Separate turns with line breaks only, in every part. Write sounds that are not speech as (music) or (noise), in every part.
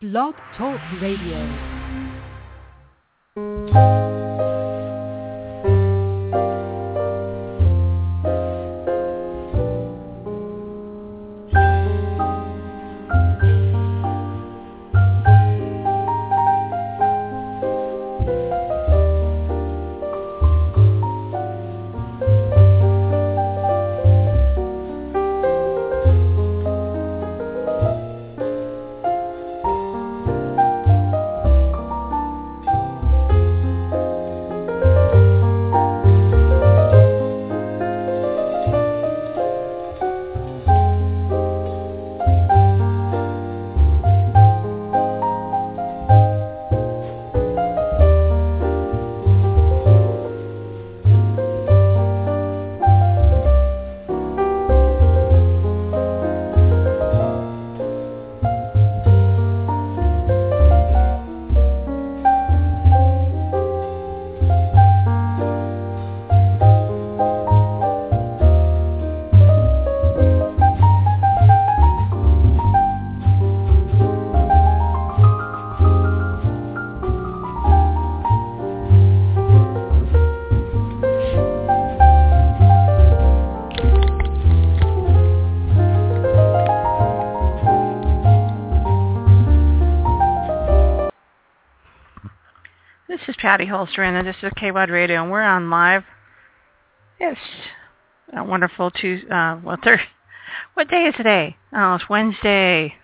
Blog Talk Radio.
Patty Holstran, and this is KWAD Radio, and we're on live. It's a wonderful Tuesday. Uh, well, thir- what day is today? Oh, it's Wednesday.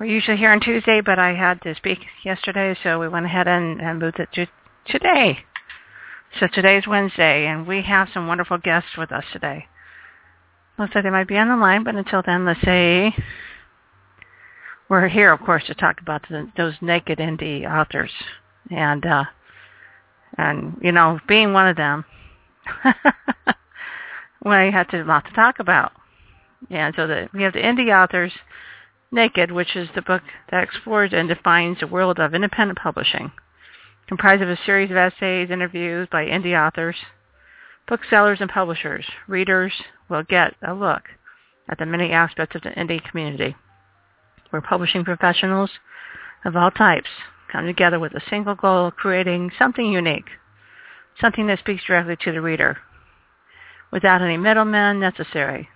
We're usually here on Tuesday, but I had to speak yesterday, so we went ahead and, and moved it to today. So today's Wednesday, and we have some wonderful guests with us today. Looks like they might be on the line, but until then, let's say we're here, of course, to talk about the, those naked indie authors and uh and you know being one of them (laughs) we had to, a lot to talk about. And so the, we have the indie authors naked which is the book that explores and defines the world of independent publishing comprised of a series of essays interviews by indie authors booksellers and publishers. Readers will get a look at the many aspects of the indie community where publishing professionals of all types come together with a single goal of creating something unique, something that speaks directly to the reader, without any middlemen necessary.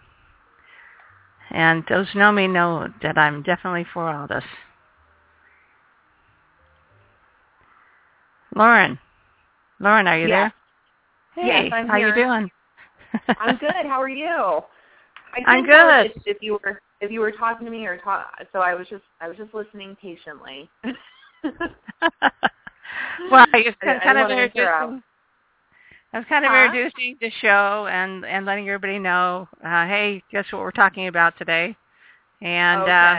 And those who know me know that I'm definitely for all this. Loren, Loren, are you
Yes.
there?
Yes,
Hey,
I'm
how are
you
doing? (laughs)
I'm good. How are you? I
I'm good.
If, if you were if you were talking to me or talk, so I was just I was just listening patiently. (laughs) (laughs)
well, I was
I-
kind,
I
kind of introducing. I was kind of
Huh?
introducing the show and and letting everybody know, uh, hey, guess what we're talking about today? And uh,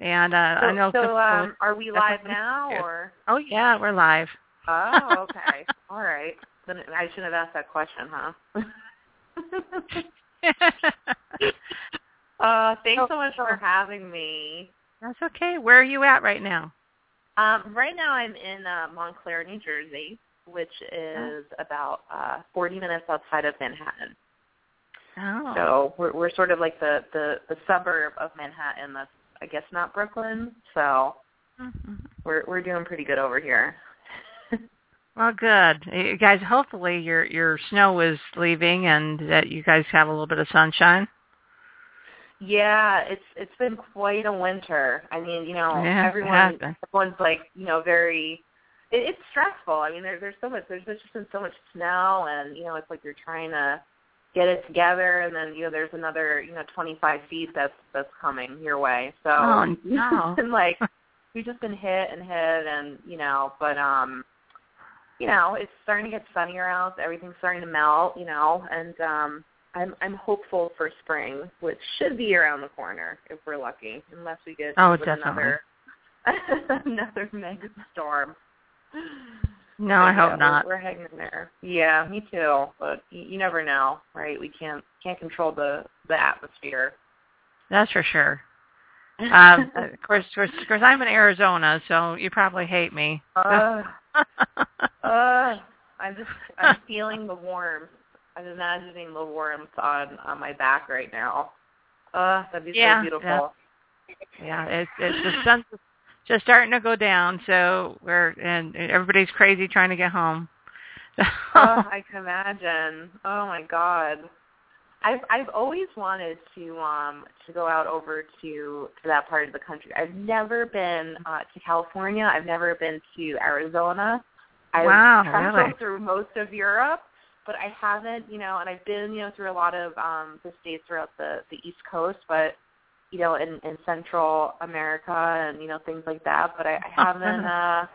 and uh,
so
I know.
so
people-
um, are we live now or?
oh yeah, we're live.
Oh, (laughs) okay. All right. Then I shouldn't have asked that question, huh? (laughs) uh, thanks so much for having me.
That's okay. Where are you at right now?
Um, right now I'm in uh, Montclair, New Jersey, which is about uh, 40 minutes outside of Manhattan.
Oh,
So we're we're sort of like the the the suburb of Manhattan. That's I guess not Brooklyn. So
Mhm.
we're we're doing pretty good over here. (laughs)
well, good. You guys, hopefully your your snow is leaving and that you guys have a little bit of sunshine.
Yeah, it's it's been quite a winter. I mean, you know,
Yeah,
everyone everyone's like you know very. It, it's stressful. I mean, there, there's so much. There's just been so much snow, and you know, it's like you're trying to get it together, and then you know, there's another you know 25 feet that's that's coming your way. So
Oh, (laughs) no.
it's like we've just been hit and hit and you know but um you know it's starting to get sunnier out everything's starting to melt you know and um i'm i'm hopeful for spring which should be around the corner if we're lucky unless we get
Oh, definitely.
another (laughs) another mega storm
No, I
But,
hope not.
we're hanging in there yeah me too but you, you never know right we can't can't control the the atmosphere
That's for sure. (laughs) Um, of course, of course, of course, I'm in Arizona, so you probably hate me.
uh, (laughs) uh, I'm just I'm feeling the warmth. I'm imagining the warmth on on my back right now. Uh, that'd be
Yeah,
so beautiful.
yeah. yeah. It's it's the sun's just starting to go down, so we're and everybody's crazy trying to get home.
oh, (laughs) I can imagine. Oh my God. I've I've always wanted to um to go out over to to that part of the country. I've never been uh to California. I've never been to Arizona. I've
wow,
traveled
really?
through most of Europe, but I haven't, you know, and I've been, you know, through a lot of um the states throughout the the East Coast, but you know, in in Central America and you know things like that, but I, I haven't (laughs) uh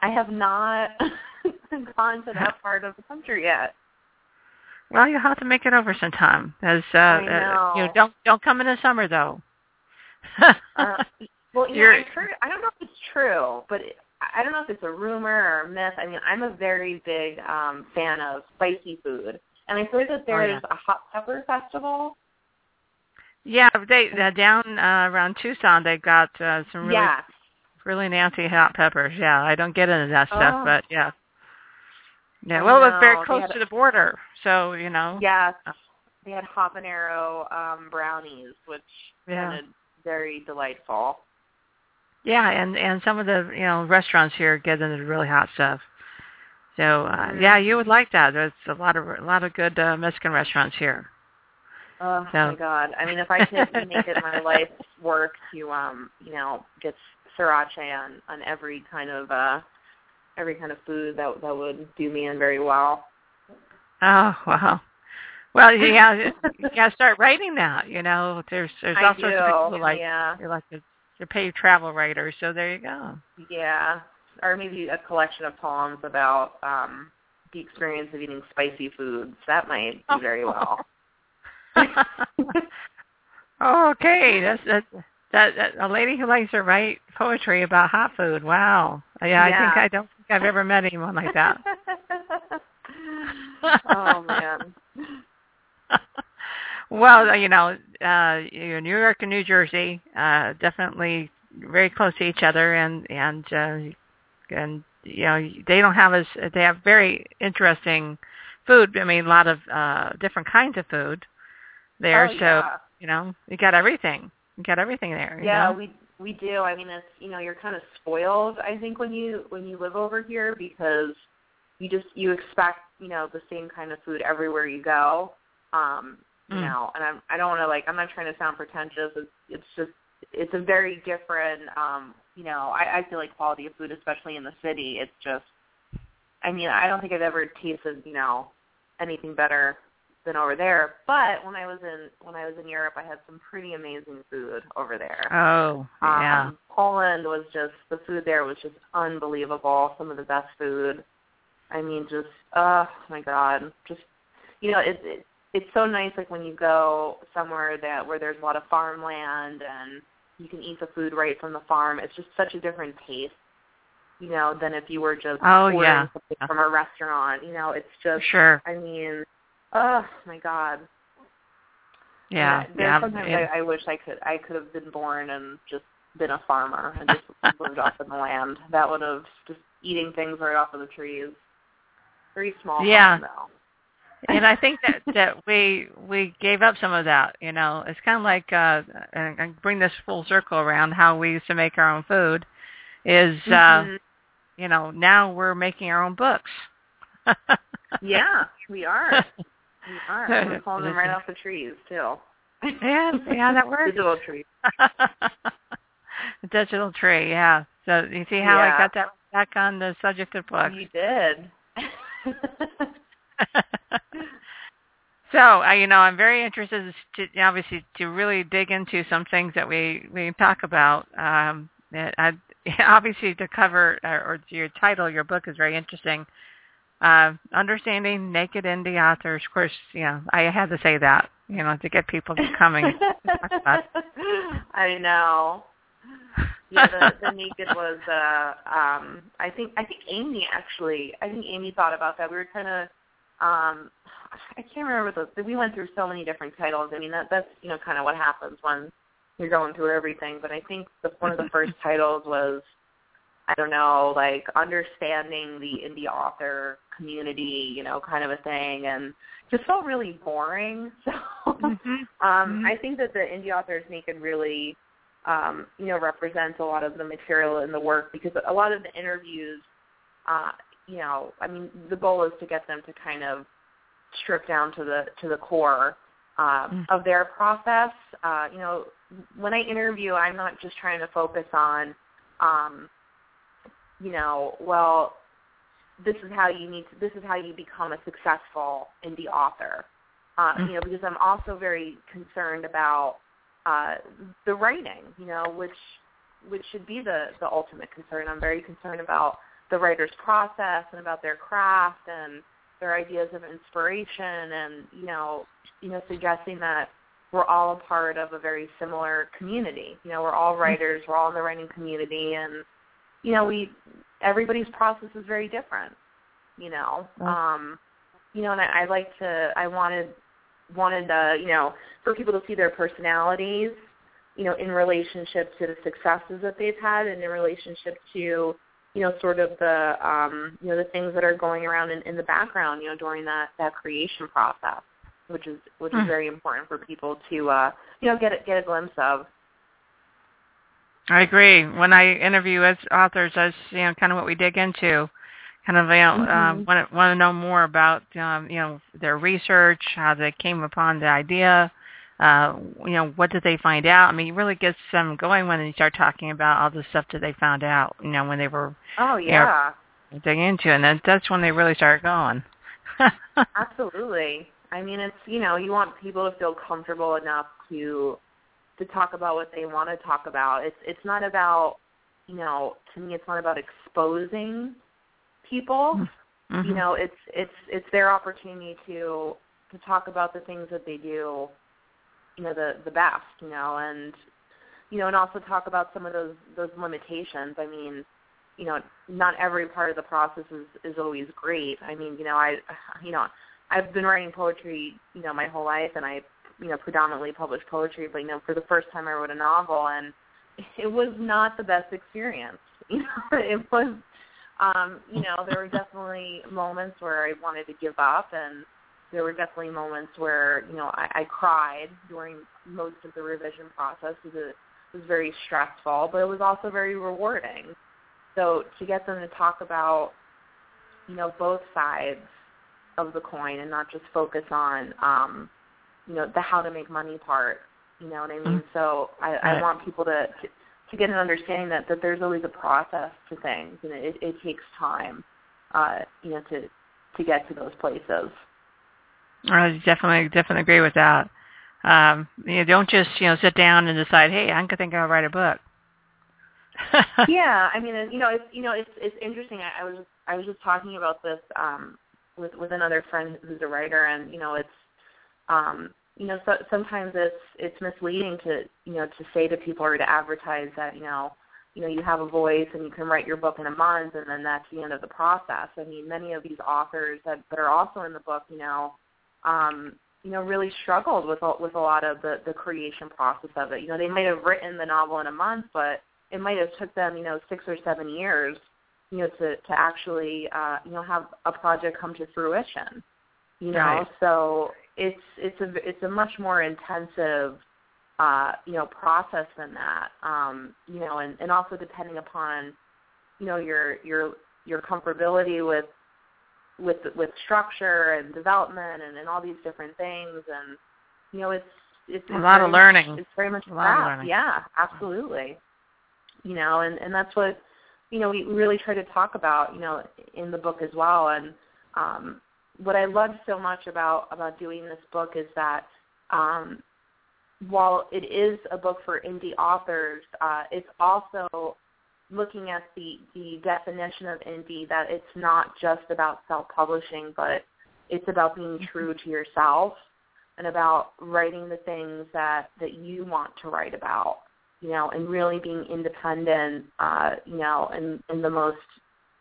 I have not (laughs) gone to that part of the country yet.
Well, you'll have to make it over sometime. As uh,
I
uh you know, don't don't come in the summer though. (laughs)
uh, well, you know,
You're-
I've heard. I don't know if it's true, but it, I don't know if it's a rumor or a myth. I mean, I'm a very big um fan of spicy food, and I heard that there's
yeah.
a hot pepper festival.
yeah, they uh, down uh, around Tucson, they've got uh, some really
yeah.
really nasty hot peppers. Yeah, I don't get into that stuff,
Oh.
but yeah. Yeah, well, it's
know,
very close to the border, so you know.
Yes. They had habanero um brownies, which
Yeah.
sounded very delightful.
Yeah, and and some of the you know restaurants here get into really hot stuff. So uh,
Mhm.
yeah, you would like that. There's a lot of a lot of good uh, Mexican restaurants here.
Oh
So-
my god! I mean, if I could (laughs) make it my life's work to, um, you know, get sriracha on on every kind of uh every kind of food, that that would do me in very well.
Oh wow. Well, yeah, you (laughs) got to start writing that. You know, there's there's
I
all
do.
sorts of people who like
yeah,
you like to pay travel writers. So there you go.
yeah, or maybe a collection of poems about um the experience of eating spicy foods. That might do very (laughs) well. (laughs) (laughs)
okay, that's that's that, that a lady who likes to write poetry about hot food. Wow. Yeah, yeah. I think I don't think I've ever met anyone like that.
oh man.
Well, uh, you know, uh, you New York and New Jersey, uh, definitely very close to each other, and and uh, and you know, they don't have as they have very interesting food. I mean, a lot of uh, different kinds of food there.
Oh,
so
yeah.
you know, you got everything. You got everything there. you
Yeah,
know?
we we do. I mean, it's you know, you're kind of spoiled. I think when you when you live over here because you just you expect you know the same kind of food everywhere you go. Um, you
Mm.
know, and I'm I don't want to like I'm not trying to sound pretentious. It's it's just it's a very different. um You know, I, I feel like quality of food, especially in the city, it's just. I mean, I don't think I've ever tasted you know anything better than over there. But when I was in when I was in Europe, I had some pretty amazing food over there.
Oh, yeah.
Um, Poland was just the food there was just unbelievable. Some of the best food. I mean, just oh my god, just you know, it, it it's so nice like when you go somewhere that where there's a lot of farmland and you can eat the food right from the farm. It's just such a different taste, you know, than if you were just
Oh,
ordering
yeah.
something from a restaurant. You know, it's just
Sure.
I mean, oh my god.
Yeah.
And There's
yeah.
sometimes
it-
I, I wish I could I could have been born and just been a farmer and just (laughs) lived off of the land. That would have just eating things right off of the trees. Very small
Yeah.
farm though.
And I think that that we we gave up some of that. You know, it's kind of like uh, and, and bring this full circle around how we used to make our own food. Is uh,
Mhm.
you know now we're making our own books. (laughs)
Yeah, we are. We are. We're pulling them right off the trees too.
Yeah, yeah, that works.
Digital
tree. (laughs) Digital tree, yeah. So you see how I got that back on the subject of books.
You did. (laughs)
so uh, you know, I'm very interested to obviously to really dig into some things that we we talk about. Um, I, (laughs) obviously to cover uh, or your title, your book is very interesting. Uh, understanding naked indie authors. Of course, know, I had to say that, you know, to get people coming. (laughs)
I know. Yeah, the, the naked was uh um I think I think Amy actually I think Amy thought about that. We were kind of um I can't remember the we went through so many different titles. I mean that that's you know kind of what happens when you're going through everything, but I think the one of the first (laughs) titles was I don't know, like understanding the indie author community, you know, kind of a thing and just felt really boring. (laughs) So
Mhm.
um,
Mhm.
I think that the indie authors naked really um, you know, represents a lot of the material in the work because a lot of the interviews, uh, you know, I mean, the goal is to get them to kind of strip down to the to the core uh, mm. of their process. Uh, you know, when I interview, I'm not just trying to focus on, um, you know, well, this is how you need to, this is how you become a successful indie author. Uh, mm. You know, because I'm also very concerned about uh, the writing. You know, which which should be the the ultimate concern. I'm very concerned about the writer's process and about their craft and their ideas of inspiration and you know you know suggesting that we're all a part of a very similar community. You know, we're all writers, we're all in the writing community and you know, we everybody's process is very different, you know. Um you know, and I, I like to I wanted wanted uh, you know, for people to see their personalities, you know, in relationship to the successes that they've had and in relationship to you know, sort of the um, you know the things that are going around in, in the background, you know, during that that creation process, which is which is hmm. very important for people to uh, you know get a, get a glimpse of.
I agree. When I interview as authors, that's you know kind of what we dig into. Kind of you know mm-hmm. uh, want to want to know more about um, you know their research, how they came upon the idea, uh, you know, what did they find out? I mean, it really gets them going when they start talking about all the stuff that they found out, you know, when they were
oh yeah
you know, digging into, it. and then that's when they really start going. (laughs)
Absolutely. I mean, it's you know, you want people to feel comfortable enough to to talk about what they want to talk about. It's it's not about you know, to me, it's not about exposing people. Mm-hmm. You know, it's it's it's their opportunity to to talk about the things that they do you know the the best you know and you know and also talk about some of those those limitations i mean you know not every part of the process is is always great i mean you know i you know i've been writing poetry you know my whole life and i you know predominantly publish poetry but you know for the first time i wrote a novel and it was not the best experience you know it was um you know there were definitely moments where i wanted to give up and there were definitely moments where you know I, I cried during most of the revision process because it was very stressful, but it was also very rewarding. So to get them to talk about you know both sides of the coin and not just focus on um, you know the how to make money part. You know what I mean? Mm-hmm. So I, I want people to, to to get an understanding that that there's always a process to things and it, it takes time. Uh, you know to to get to those places.
I definitely definitely agree with that. Um, you know, don't just you know sit down and decide, hey, I'm gonna think I'll write a book.
yeah, I mean, you know, it's you know, it's it's interesting. I, I was I was just talking about this um, with with another friend who's a writer, and you know, it's um, you know, so, sometimes it's it's misleading to you know to say to people or to advertise that you know you know you have a voice and you can write your book in a month and then that's the end of the process. I mean, many of these authors that that are also in the book, you know, um, you know, really struggled with a, with a lot of the the creation process of it. You know, they might have written the novel in a month, but it might have took them, you know, six or seven years, you know, to to actually, uh, you know, have a project come to fruition. You know,
right.
so it's it's a it's a much more intensive, uh, you know, process than that. Um, you know, and and also depending upon, you know, your your your comfortability with with with structure and development and, and all these different things. And you know it's it's,
a lot of learning
much, it's very much
a lot of learning.
yeah absolutely. You know and and that's what you know we really try to talk about you know in the book as well. And um what i love so much about about doing this book is that um while it is a book for indie authors uh it's also looking at the, the definition of indie, that it's not just about self-publishing, but it's about being mm-hmm. true to yourself and about writing the things that, that you want to write about, you know, and really being independent, uh, you know, in, in the most,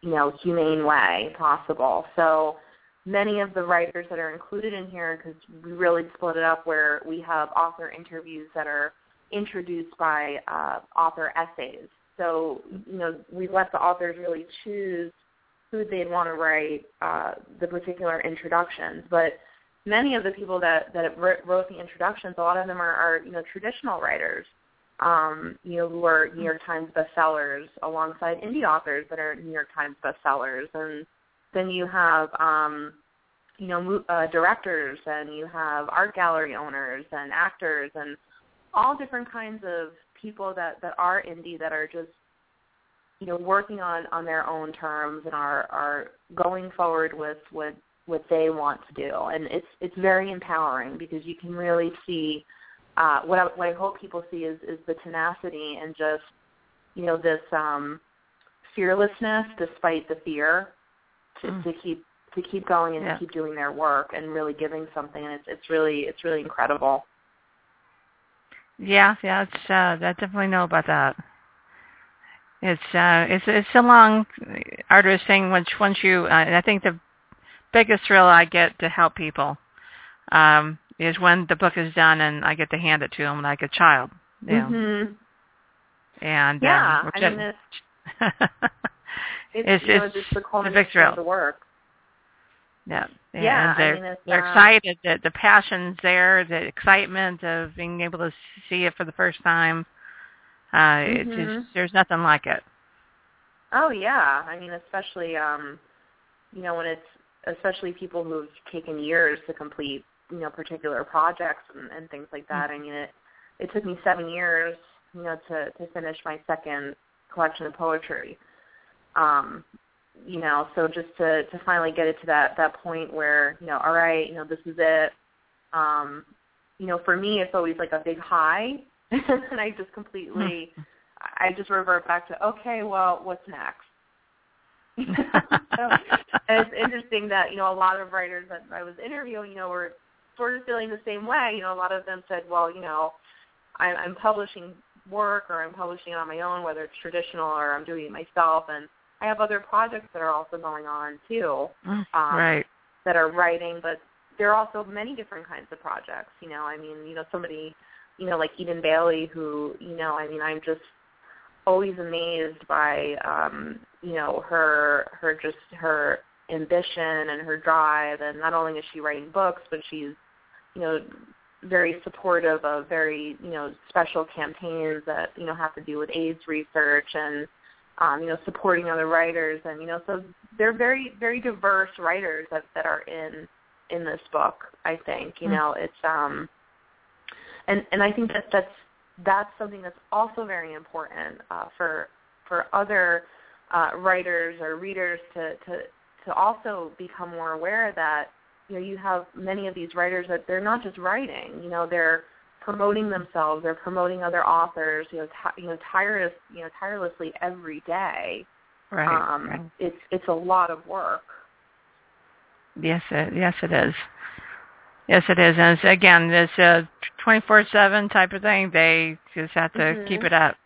you know, humane way possible. So many of the writers that are included in here, because we really split it up where we have author interviews that are introduced by uh, author essays so, you know, we let the authors really choose who they'd want to write uh, the particular introductions. But many of the people that, that wrote the introductions, a lot of them are, are, you know, traditional writers. um, you know, who are New York Times bestsellers alongside indie authors that are New York Times bestsellers. And then you have, um, you know, uh, directors and you have art gallery owners and actors and all different kinds of people that, that are indie that are just, you know, working on, on their own terms and are, are going forward with what, what they want to do. And it's, it's very empowering because you can really see uh, what I what I hope people see is is the tenacity and just you know this um, fearlessness despite the fear to, mm. to keep to keep going and
yeah.
to keep doing their work and really giving something and it's it's really it's really incredible.
Yeah, yeah, it's uh I definitely know about that. It's uh it's it's a long arduous thing once once you uh, I think the biggest thrill I get to help people um is when the book is done and I get to hand it to them like a child. You know.
Mm-hmm.
And
yeah,
um,
I mean (laughs) it's,
it's,
you know,
it's
just the culmination
big thrill.
of the work.
Yeah.
Yeah,
and they're,
I mean, it's,
they're
uh,
excited. The, the passion's there. The excitement of being able to see it for the first time. Uh, It's
Mhm.
just there's nothing like it.
Oh yeah, I mean especially um, you know when it's especially people who've taken years to complete you know particular projects and, and things like that. I mean it it took me seven years you know to to finish my second collection of poetry. Um, you know, so just to to finally get it to that that point where you know, all right, you know, this is it. Um, you know, for me, it's always like a big high, (laughs) and I just completely, I just revert back to okay, well, what's next? (laughs) so, and it's interesting that you know a lot of writers that I was interviewing, you know, were sort of feeling the same way. You know, a lot of them said, well, you know, I'm, I'm publishing work or I'm publishing it on my own, whether it's traditional or I'm doing it myself, and I have other projects that are also going on too.
Mm,
Um,
right.
that are writing, but there are also many different kinds of projects. You know, I mean, you know, somebody, you know, like Eden Baylee, who, you know, I mean, I'm just always amazed by, um, you know, her, her just her ambition and her drive, and not only is she writing books, but she's, you know, very supportive of very, you know, special campaigns that, you know, have to do with AIDS research and, um, you know, supporting other writers, and you know, so they're very, very diverse writers that that are in in this book. I think you
Mm.
know it's um, and and I think that that's that's something that's also very important uh, for for other uh, writers or readers to to to also become more aware that you know you have many of these writers that they're not just writing. You know, they're promoting themselves, they're promoting other authors, you know, ti you know, tireless, you know, tirelessly every day.
Right.
um,
right.
It's it's a lot of work.
Yes, it, yes, it is. Yes, it is. And it's, again, this a 24/7 type of thing. They just have to
Mhm.
keep it up.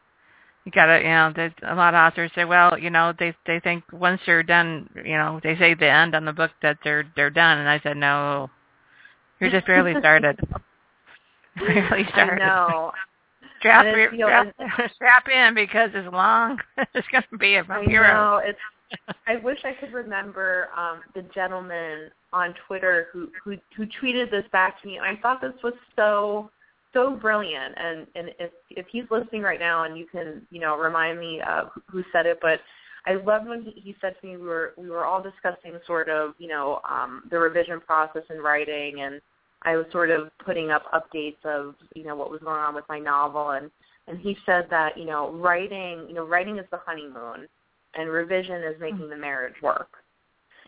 You gotta, you know, there's a lot of authors say, well, you know, they they think once they're done, you know, they say the end on the book that they're they're done, and I said, no, you're just barely (laughs) started. (laughs) (laughs) barely started.
I know.
Strap,
And
your,
it's, you know,
strap, (laughs) strap in because it's long. it's going to be a
I
hero.
know. It's. I wish I could remember um, the gentleman on Twitter who, who who tweeted this back to me, and I thought this was so so brilliant. And and if if he's listening right now, and you can you know remind me uh, who said it, but I loved when he, he said to me we were we were all discussing sort of you know um, the revision process in writing, and I was sort of putting up updates of you know what was going on with my novel, and and he said that you know writing you know writing is the honeymoon, and revision is making the marriage work. (laughs)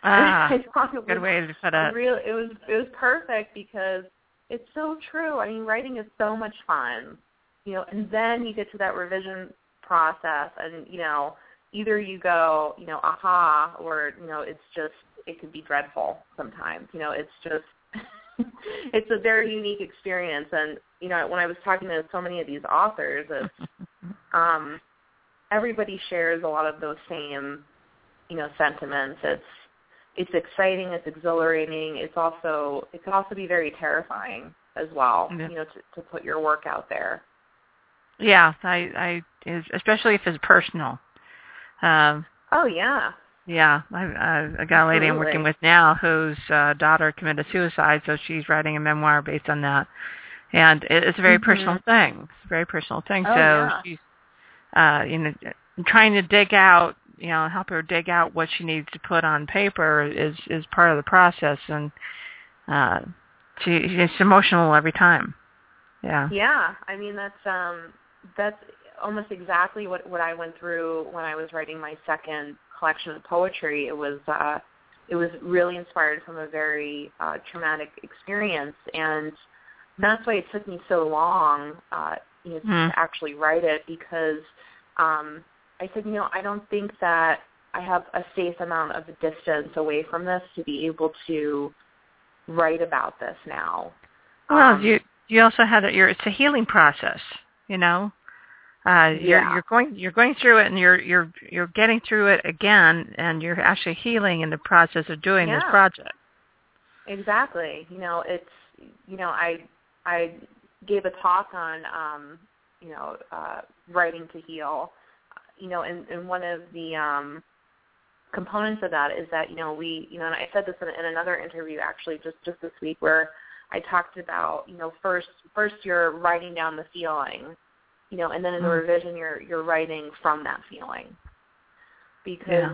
Ah,
I thought it
good way to put it.
real it was it was perfect because it's so true. I mean, writing is so much fun, you know, and then you get to that revision process, and you know, either you go, you know, aha, or you know, it's just it can be dreadful sometimes. You know, it's just (laughs) it's a very unique experience, and you know, when I was talking to so many of these authors, it's (laughs) um, everybody shares a lot of those same, you know, sentiments. It's it's exciting, it's exhilarating. It's also it can also be very terrifying as well.
Yeah.
You know, to, to put your work out there.
Yeah, I, I, is, especially if it's personal. Um,
Oh yeah.
Yeah, I, got a lady I'm working with now whose uh, daughter committed suicide, so she's writing a memoir based on that. and it, it's a very
Mhm.
personal thing. It's a very personal thing.
Oh,
so
yeah.
she's, uh, you know, trying to dig out, you know, help her dig out what she needs to put on paper is is part of the process, and uh, she it's emotional every time. Yeah.
Yeah, I mean that's um that's almost exactly what what I went through when I was writing my second collection of poetry. It was uh it was really inspired from a very uh traumatic experience and that's why it took me so long uh you know
Hmm.
to actually write it because um I said, you know, I don't think that I have a safe amount of distance away from this to be able to write about this now.
Well,
Um,
you you also had a, your it's a healing process, you know. Uh, you're
Yeah.
you're going you're going through it and you're you're you're getting through it again and you're actually healing in the process of doing this project.
Exactly. You know, it's you know, I I gave a talk on um, you know, uh writing to heal. You know, and, and one of the um components of that is that, you know, we you know, and I said this in, in another interview actually just just this week where I talked about, you know, first first you're writing down the feeling, you know, and then in the
Mm.
revision you're you're writing from that feeling. Because
Yeah.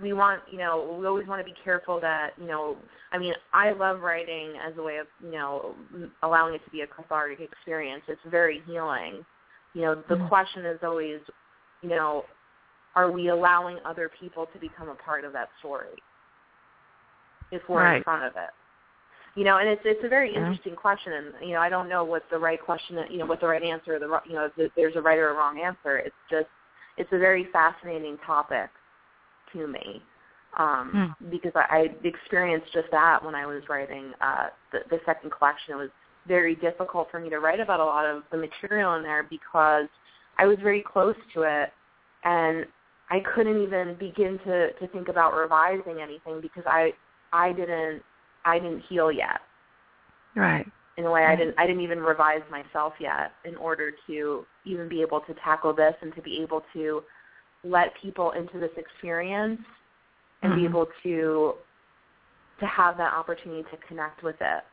we want, you know, we always want to be careful that, you know, I mean, I love writing as a way of, you know, allowing it to be a cathartic experience. It's very healing. You know, the
Mhm.
question is always, you know, are we allowing other people to become a part of that story if we're in front of it? You know, and it's it's a very
Yeah.
interesting question, and you know, I don't know what the right question, you know, what the right answer, or the you know, if there's a right or a wrong answer. It's just, it's a very fascinating topic to me um, because I, I experienced just that when I was writing uh, the, the second collection. It was very difficult for me to write about a lot of the material in there because I was very close to it, and I couldn't even begin to to think about revising anything because I I didn't I didn't heal yet
Right.
in a way I didn't I didn't even revise myself yet in order to even be able to tackle this and to be able to let people into this experience and be
Mhm.
able to to have that opportunity to connect with it.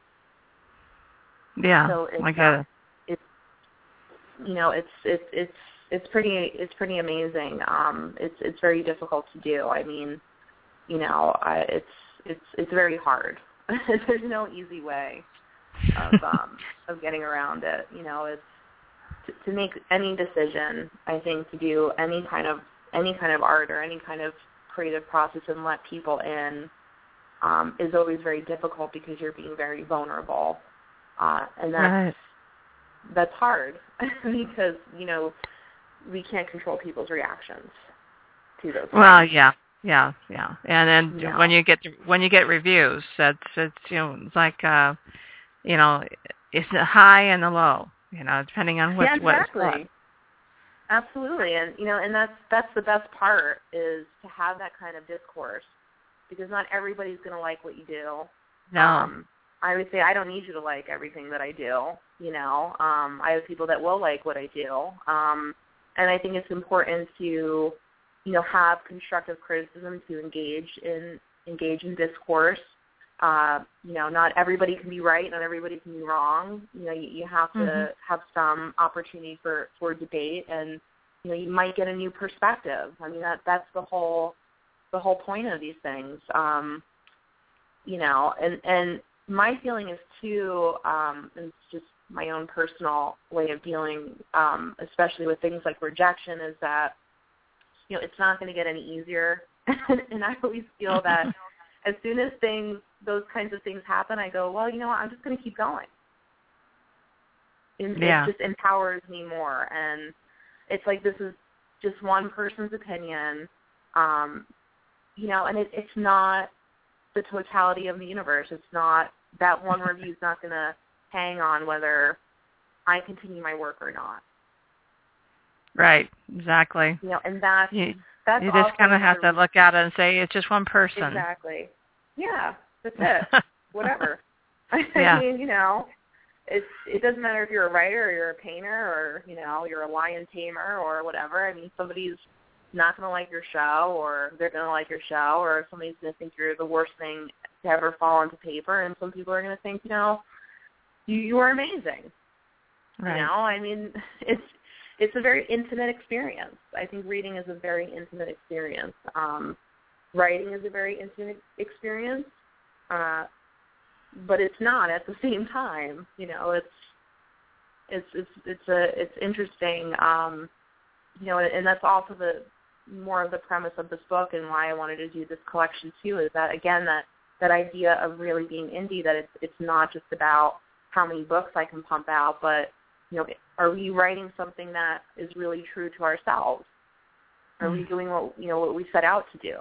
Yeah.
So it's,
I get it.
You know, it's it's it's it's pretty it's pretty amazing. Um it's it's very difficult to do. I mean, you know, I, it's it's it's very hard. (laughs) There's no easy way of (laughs) um of getting around it. You know, it's to, to make any decision. I think to do any kind of any kind of art or any kind of creative process and let people in um, is always very difficult because you're being very vulnerable, uh, and that's
Right.
that's hard (laughs) because you know we can't control people's reactions to those.
Well,
things.
yeah, yeah, yeah. And then
No.
when you get when you get reviews, that's it's you know it's like uh, you know, it's the high and the low. You know, depending on what
yeah,
what
exactly.
what.
Absolutely, and you know, and that's that's the best part is to have that kind of discourse because not everybody's going to like what you do.
No.
Um, I would say I don't need you to like everything that I do. You know, um, I have people that will like what I do, um, and I think it's important to, you know, have constructive criticism to engage in engage in discourse. Uh, you know, not everybody can be right, not everybody can be wrong. You know, you, you have to
Mhm.
have some opportunity for for debate, and you know, you might get a new perspective. I mean, that that's the whole the whole point of these things. Um, you know, and and my feeling is too, um, and it's just my own personal way of dealing, um, especially with things like rejection, is that you know it's not going to get any easier. (laughs) and I always feel that as soon as things, those kinds of things happen, I go, well, you know what, I'm just going to keep going. And
Yeah.
It just empowers me more, and it's like this is just one person's opinion, um, you know, and it, it's not the totality of the universe. It's not that one review is not going to hang on whether I continue my work or not.
Right. Exactly.
You know, and that's
You
that's
you just kind of have to look at it and say it's just one person.
Exactly. Yeah, that's (laughs) it. Whatever. (laughs)
Yeah.
I mean, you know, it's it doesn't matter if you're a writer or you're a painter or you know you're a lion tamer or whatever. I mean, somebody's not going to like your show or they're going to like your show or somebody's going to think you're the worst thing to ever fall onto paper, and some people are going to think, you know, you you are amazing.
Right.
You know, I mean, (laughs) it's it's a very intimate experience. I think reading is a very intimate experience. Um, writing is a very intimate experience, uh, but it's not at the (laughs) same time. You know, it's it's it's it's a it's interesting. Um, you know, and that's also the more of the premise of this book and why I wanted to do this collection too. Is that again that that idea of really being indie that it's it's not just about how many books I can pump out, but you know, are we writing something that is really true to ourselves? Are mm-hmm. we doing what you know what we set out to do?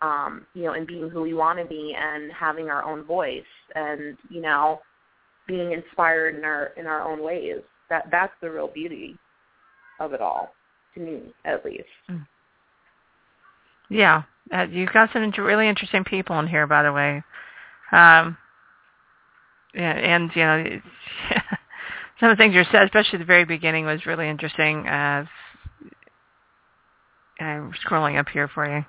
Um, you know, and being who we want to be and having our own voice and, you know, being inspired in our in our own ways. That that's the real beauty of it all, to me at least. Mm.
Yeah, uh, you've got some really interesting people in here, by the way. Um, and, and you know, (laughs) some of the things you said, especially the very beginning, was really interesting. Uh, I'm scrolling up here for you.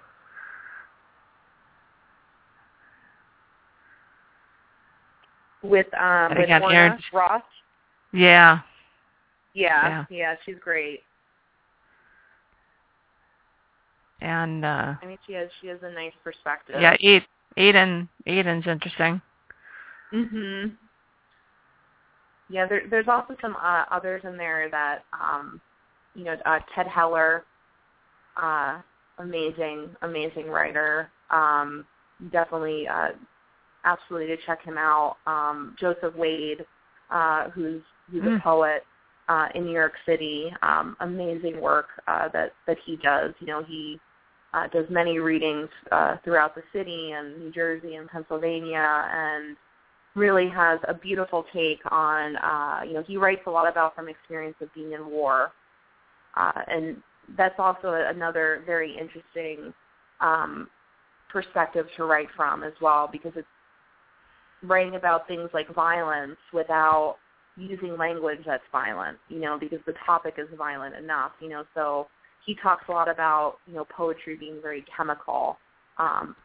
With um with Orna Ross.
Yeah.
Yeah, yeah, yeah, she's great.
And uh
I mean she has she has a nice perspective.
Yeah, Aiden Aiden's interesting.
Mhm. Yeah, there, there's also some uh, others in there that, um, you know, uh, Ted Heller, uh, amazing, amazing writer. Um, definitely, uh, absolutely to check him out. Um, Joseph Wade, uh, who's who's mm. a poet uh, in New York City. Um, amazing work uh, that that he does. You know, he uh, does many readings uh, throughout the city and New Jersey and Pennsylvania, and really has a beautiful take on, uh, you know, he writes a lot about from experience of being in war. Uh, and that's also another very interesting um, perspective to write from as well because it's writing about things like violence without using language that's violent, you know, because the topic is violent enough, you know, so he talks a lot about, you know, poetry being very chemical. Um,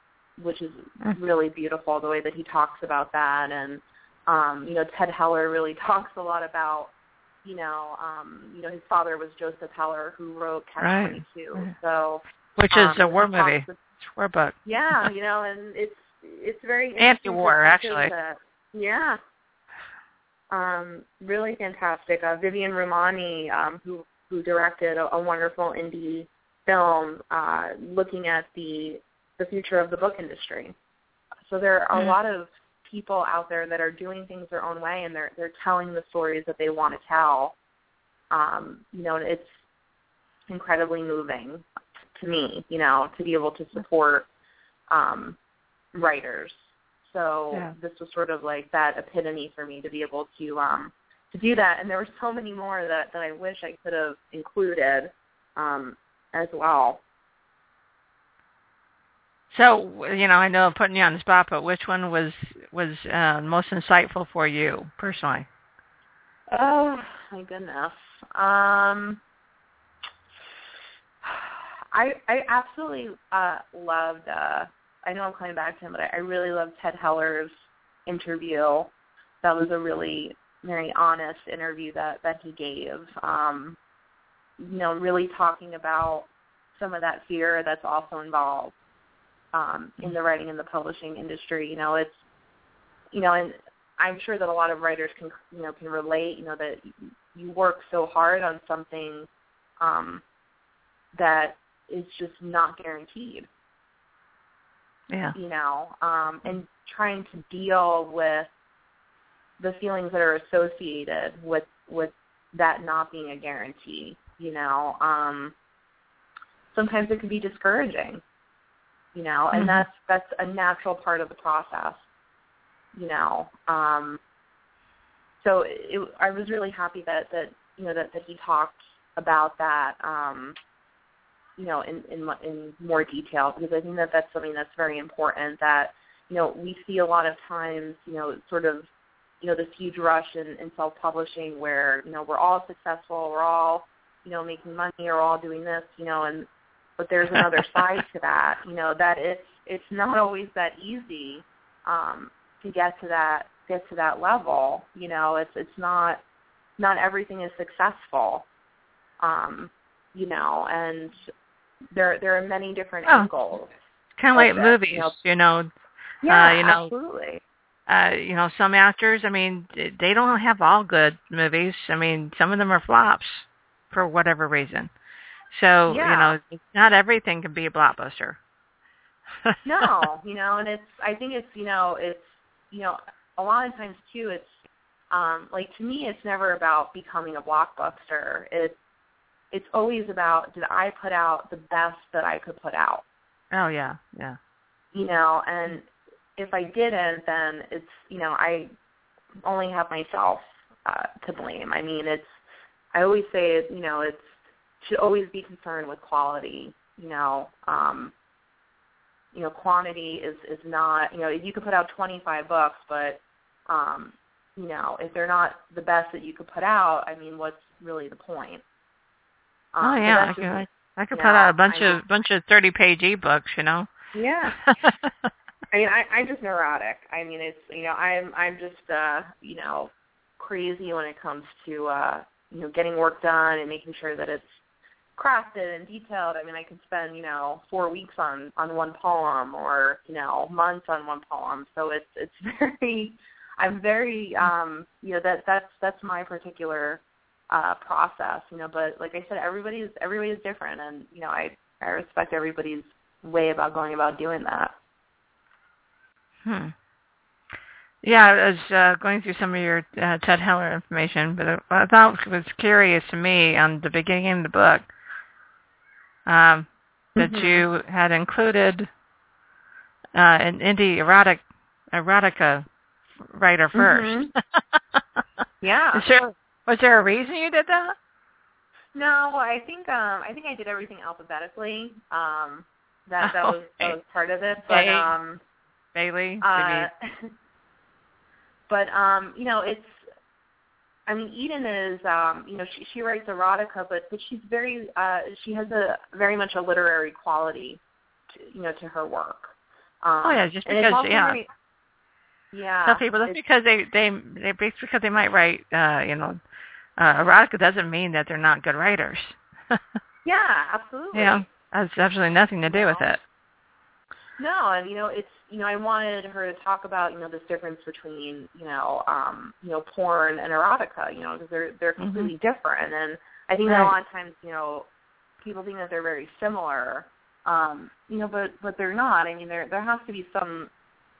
which is mm. really beautiful the way that he talks about that. And um you know Ted Heller really (laughs) talks a lot about you know um you know his father was Joseph Heller who wrote Catch
right.
22 so
which is um, a war movie. it's a war book.
Yeah (laughs) you know and it's it's very
anti-war actually.
to, yeah. Um really fantastic. Uh Vivian Romani um who who directed a, a wonderful indie film uh looking at the the future of the book industry. So there are mm. a lot of people out there that are doing things their own way and they're they're telling the stories that they want to tell. Um, you know, it's incredibly moving to me, you know, to be able to support um writers. So yeah. this was sort of like that epitome for me to be able to um to do that and there were so many more that that I wish I could have included um as well.
So, you know, I know I'm putting you on the spot, but which one was was uh, most insightful for you personally?
Oh my goodness. Um, I I absolutely uh, loved. Uh, I know I'm coming back to him, but I, I really loved Ted Heller's interview. That was a really very honest interview that that he gave. Um, you know, really talking about some of that fear that's also involved um, in the writing and the publishing industry. You know, it's you know, and I'm sure that a lot of writers can you know can relate. You know that you work so hard on something um, that is just not guaranteed.
Yeah.
You know, um, and trying to deal with the feelings that are associated with with that not being a guarantee. You know, um, sometimes it can be discouraging you know, and mm-hmm. that's that's a natural part of the process, you know. Um, so it, I was really happy that that you know that that he talked about that, um, you know, in in in more detail because I think that that's something that's very important. That you know we see a lot of times, you know, sort of you know this huge rush in, in self-publishing where you know we're all successful, we're all you know making money, or all doing this, you know, and but there's another (laughs) side to that, you know, that it's it's not always that easy um, to get to that get to that level. You know, it's it's not not everything is successful. Um, you know, and there there are many different
Oh.
angles.
kind of
Like that,
movies,
you know.
you know.
Yeah,
you know,
absolutely.
Uh, you know, some actors. I mean, they don't have all good movies. I mean, some of them are flops for whatever reason. So you
Yeah.
know, not everything can be a blockbuster.
no, (laughs) you know, and it's I think it's you know it's you know a lot of times too it's um like to me it's never about becoming a blockbuster. It's it's always about did I put out the best that I could put out,
oh yeah, yeah.
you know, and if I didn't then it's you know I only have myself uh to blame. I mean it's I always say it. you know it's should always be concerned with quality, you know. Um you know, quantity is is not, you know, you could put out 25 books, but um, you know, if they're not the best that you could put out, I mean, what's really the point? Um,
oh
so
yeah, I could,
just-
I, could
you
put out a bunch
I know.
of bunch of thirty page ebooks, you know.
yeah. (laughs) I mean, I, I'm just neurotic. I mean, it's you know, I'm I'm just uh, you know, crazy when it comes to uh, you know, getting work done and making sure that it's crafted and detailed. I mean, I could spend you know four weeks on on one poem, or you know, months on one poem. So it's it's (laughs) very, I'm very um, you know, that that's that's my particular uh process. You know, but like I said, everybody's everybody is different, and you know, I I respect everybody's way about going about doing that.
Hmm. Yeah, I was uh, going through some of your uh, Ted Heller information, but what I thought was curious to me on the beginning of the book um, that
Mhm.
you had included uh, an indie erotic erotica writer 1st (laughs) (laughs)
Yeah.
Is there was there a reason you did that?
No, I think um I think I did everything alphabetically. Um that that was that was part of it. But um
Baylee,
uh (laughs) but um, you know, it's I mean Eden is um, you know, she she writes erotica but but she's very uh she has a very much a literary quality to, you know, to her work. Um
Oh, yeah, just because- yeah.
very- yeah.
tell people just because they they they just because they might write uh, you know uh, erotica doesn't mean that they're not good writers. (laughs)
yeah, absolutely.
Yeah, has absolutely nothing to do with it.
No, and you know, it's you know, I wanted her to talk about you know this difference between you know, um, you know, porn and erotica, you know, because they're they're
Mhm.
completely different, and I think that a lot of times you know, people think that they're very similar, um, you know, but but they're not. I mean, there there has to be some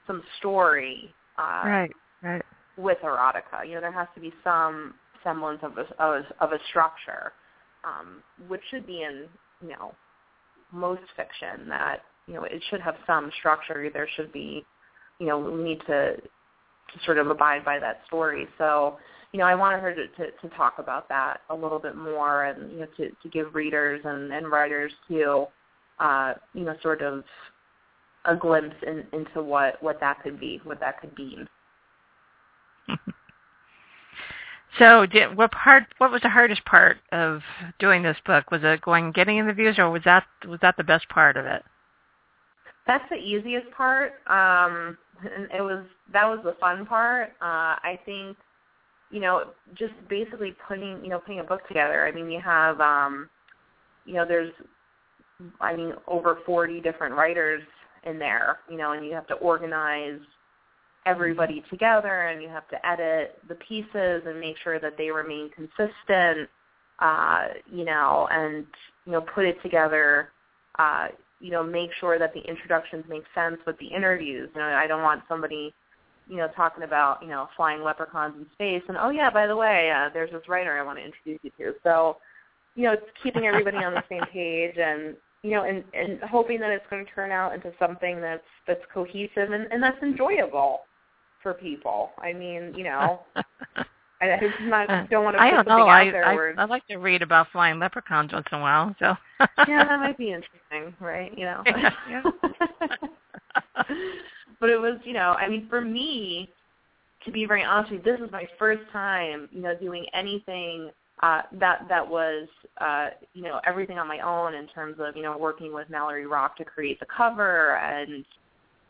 some story uh,
Right, right.
with erotica. You know, there has to be some semblance of a of a, of a structure, um, which should be in you know most fiction. That you know it should have some structure. There should be, you know, we need to to sort of abide by that story. So. You know, I wanted her to, to, to talk about that a little bit more, and you know, to, to give readers and, and writers too, uh, you know, sort of a glimpse in, into what what that could be, what that could mean. (laughs)
So, did, what part? What was the hardest part of doing this book? Was it going getting interviews, or was that was that the best part of it?
That's the easiest part. Um, and it was that was the fun part. Uh, I think, you know, just basically putting you know putting a book together. I mean, you have, um, you know, there's, I mean, over 40 different writers in there. You know, and you have to organize everybody together, and you have to edit the pieces and make sure that they remain consistent. Uh, you know, and you know, put it together. Uh, you know, make sure that the introductions make sense with the interviews. You know, I don't want somebody, you know, talking about, you know, flying leprechauns in space and oh yeah, by the way, uh, there's this writer I want to introduce you to. So, you know, it's keeping everybody on the same (laughs) page and you know, and and hoping that it's going to turn out into something that's that's cohesive and, and that's enjoyable for people. I mean, you know, (laughs) I, not don't want to
I don't know. I, I I like to read about flying leprechauns once in a while. So
yeah, that might be (laughs) interesting, right? You know. (laughs)
Yeah.
but it was, you know, I mean, for me, to be very honest with you, this was my first time, you know, doing anything uh, that that was, uh, you know, everything on my own in terms of, you know, working with Mallory Rock to create the cover and,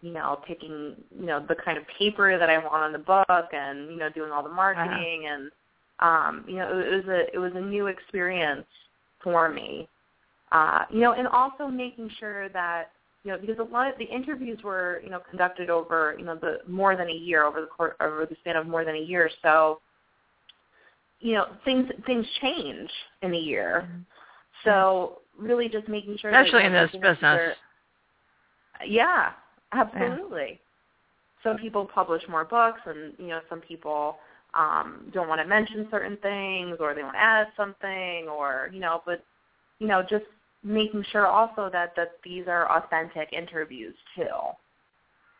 you know, picking, you know, the kind of paper that I want on the book and, you know, doing all the marketing uh-huh. and um, you know, it was a it was a new experience for me. Uh, you know, and also making sure that you know because a lot of the interviews were you know conducted over you know the more than a year over the course over the span of more than a year. So you know things things change in a year. Mm-hmm. So really just making sure
especially
that,
in this business. Are,
yeah, absolutely. Yeah. Some people publish more books, and you know some people um, don't want to mention certain things or they want to add something or you know but you know just making sure also that that these are authentic interviews too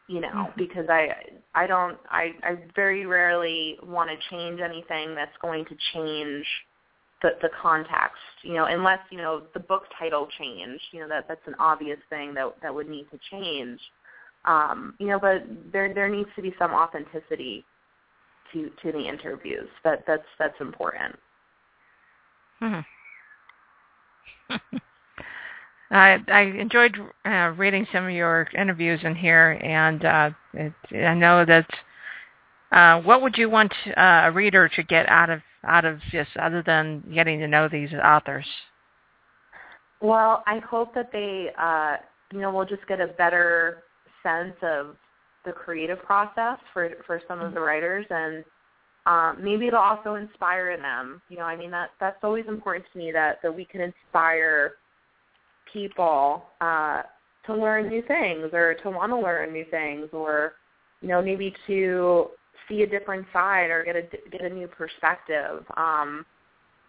you know mm-hmm. because i i don't i i very rarely want to change anything that's going to change the the context you know unless you know the book title change you know that that's an obvious thing that that would need to change um you know but there there needs to be some authenticity to to the interviews. That that's that's important.
Hmm. (laughs) I I enjoyed uh, reading some of your interviews in here, and uh, it, I know that. Uh, what would you want uh, a reader to get out of out of this, other than getting to know these authors?
Well, I hope that they, uh, you know, will just get a better sense of the creative process for for some of the writers and um, maybe it'll also inspire them. You know, I mean that that's always important to me that that we can inspire people uh, to learn new things or to want to learn new things or you know maybe to see a different side or get a get a new perspective. Um,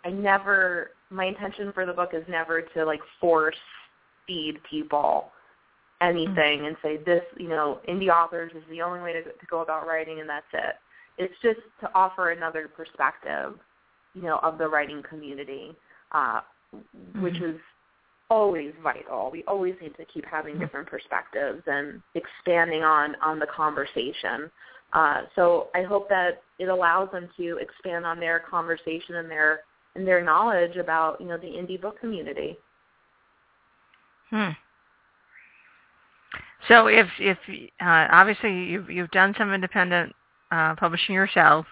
I never my intention for the book is never to like force feed people anything and say this, you know, indie authors is the only way to, to go about writing and that's it. It's just to offer another perspective, you know, of the writing community, uh, mm-hmm. which is always vital. We always need to keep having mm-hmm. different perspectives and expanding on on the conversation. Uh, so I hope that it allows them to expand on their conversation and their and their knowledge about you know the indie book community.
Hmm. So if if uh, obviously you've you've done some independent uh, publishing yourself,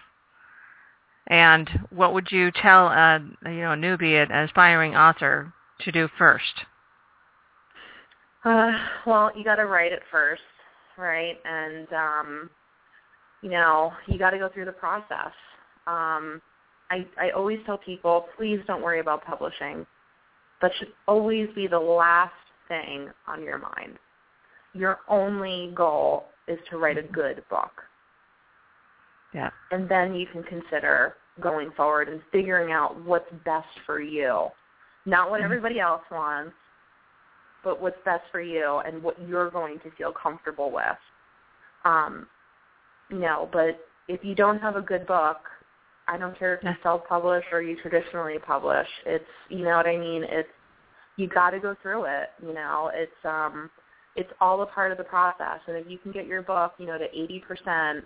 and what would you tell a you know a newbie, an aspiring author, to do first?
Uh, well, you got to write it first, right? And um, you know you got to go through the process. Um, I I always tell people, please don't worry about publishing. That should always be the last thing on your mind your only goal is to write a good book.
Yeah.
And then you can consider going forward and figuring out what's best for you. Not what mm-hmm. everybody else wants, but what's best for you and what you're going to feel comfortable with. Um, you know, but if you don't have a good book, I don't care if you self-publish or you traditionally publish. It's, you know what I mean? It's, you got to go through it. You know, it's, um, it's all a part of the process. And if you can get your book, you know, to 80%,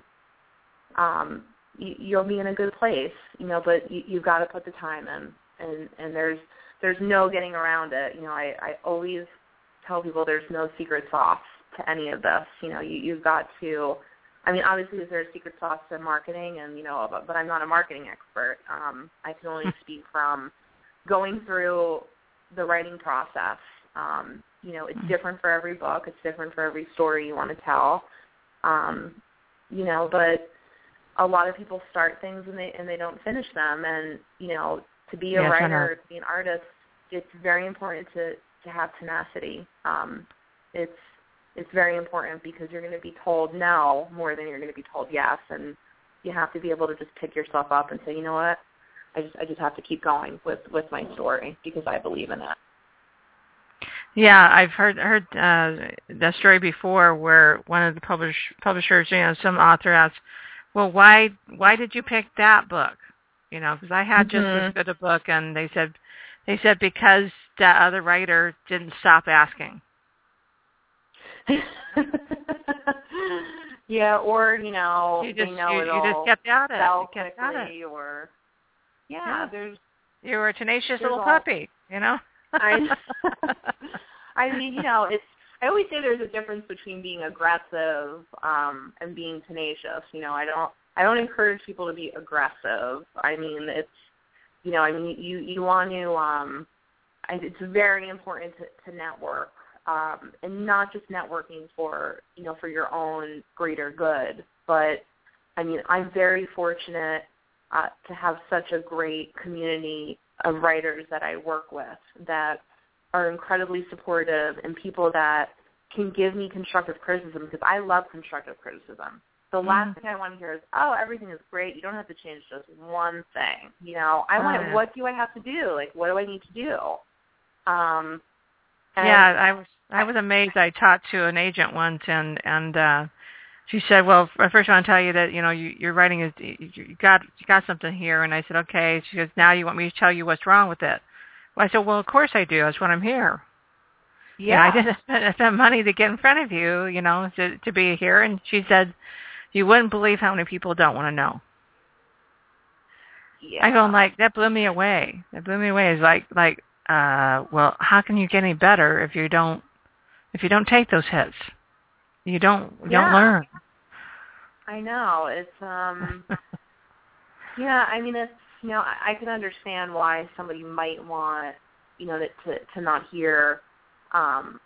um, you, you'll be in a good place, you know, but you, you've got to put the time in. And, and there's, there's no getting around it. You know, I, I always tell people there's no secret sauce to any of this. You know, you, you've got to, I mean, obviously there's a secret sauce to marketing and, you know, but, but I'm not a marketing expert. Um, I can only (laughs) speak from going through the writing process um, you know, it's different for every book. It's different for every story you want to tell. Um, you know, but a lot of people start things and they and they don't finish them. And you know, to be a
yes,
writer, to be an artist, it's very important to to have tenacity. Um, it's it's very important because you're going to be told no more than you're going to be told yes, and you have to be able to just pick yourself up and say, you know what, I just I just have to keep going with with my story because I believe in it.
Yeah, I've heard heard uh, that story before, where one of the publish, publishers, you know, some author asked, "Well, why why did you pick that book?" You know, because I had just mm-hmm. as good a book, and they said they said because that other writer didn't stop asking. (laughs)
yeah, or you know,
you just
know
you, you just kept at it,
you
kept
at
it,
or yeah,
yeah,
there's
you were a tenacious little
all,
puppy, you know.
I (laughs) (laughs) I mean, you know, it's I always say there's a difference between being aggressive um, and being tenacious. You know, I don't I don't encourage people to be aggressive. I mean, it's you know, I mean, you you want to. Um, it's very important to, to network, um, and not just networking for you know for your own greater good, but I mean, I'm very fortunate uh, to have such a great community of writers that I work with that are incredibly supportive and people that can give me constructive criticism because I love constructive criticism. The mm-hmm. last thing I want to hear is, "Oh, everything is great. You don't have to change just one thing." You know, I want. Uh, what do I have to do? Like, what do I need to do? Um,
yeah, I was I was amazed. I talked to an agent once, and and uh, she said, "Well, first I want to tell you that you know you, your writing is you got you got something here." And I said, "Okay." She goes, "Now you want me to tell you what's wrong with it?" Well, I said, "Well, of course I do. That's what I'm here."
Yeah,
I didn't (laughs) spend, spend money to get in front of you, you know, to to be here. And she said, you wouldn't believe how many people don't want to know.
Yeah.
I go like that blew me away. That blew me away. It's like like uh well, how can you get any better if you don't if you don't take those hits? You don't you
yeah.
don't learn.
I know. It's um (laughs) Yeah, I mean it's you know, I, I can understand why somebody might want, you know, that to to not hear um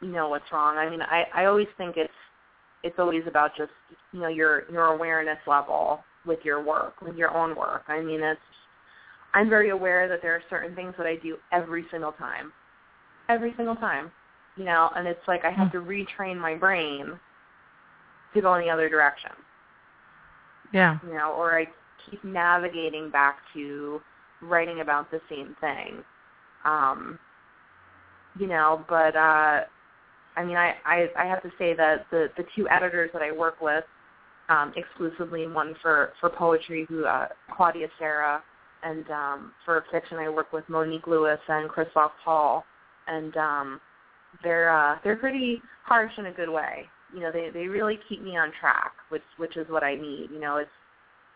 you know what's wrong. I mean, I I always think it's it's always about just you know your your awareness level with your work, with your own work. I mean, it's I'm very aware that there are certain things that I do every single time, every single time, you know, and it's like I have to retrain my brain to go in the other direction.
Yeah.
You know, or I keep navigating back to writing about the same thing. Um, you know, but uh I mean, I, I, I have to say that the, the two editors that I work with um, exclusively, one for, for poetry, who uh, Claudia Serra, and um, for fiction I work with Monique Lewis and Christoph Paul, and um, they're uh, they're pretty harsh in a good way. You know, they they really keep me on track, which which is what I need. You know, it's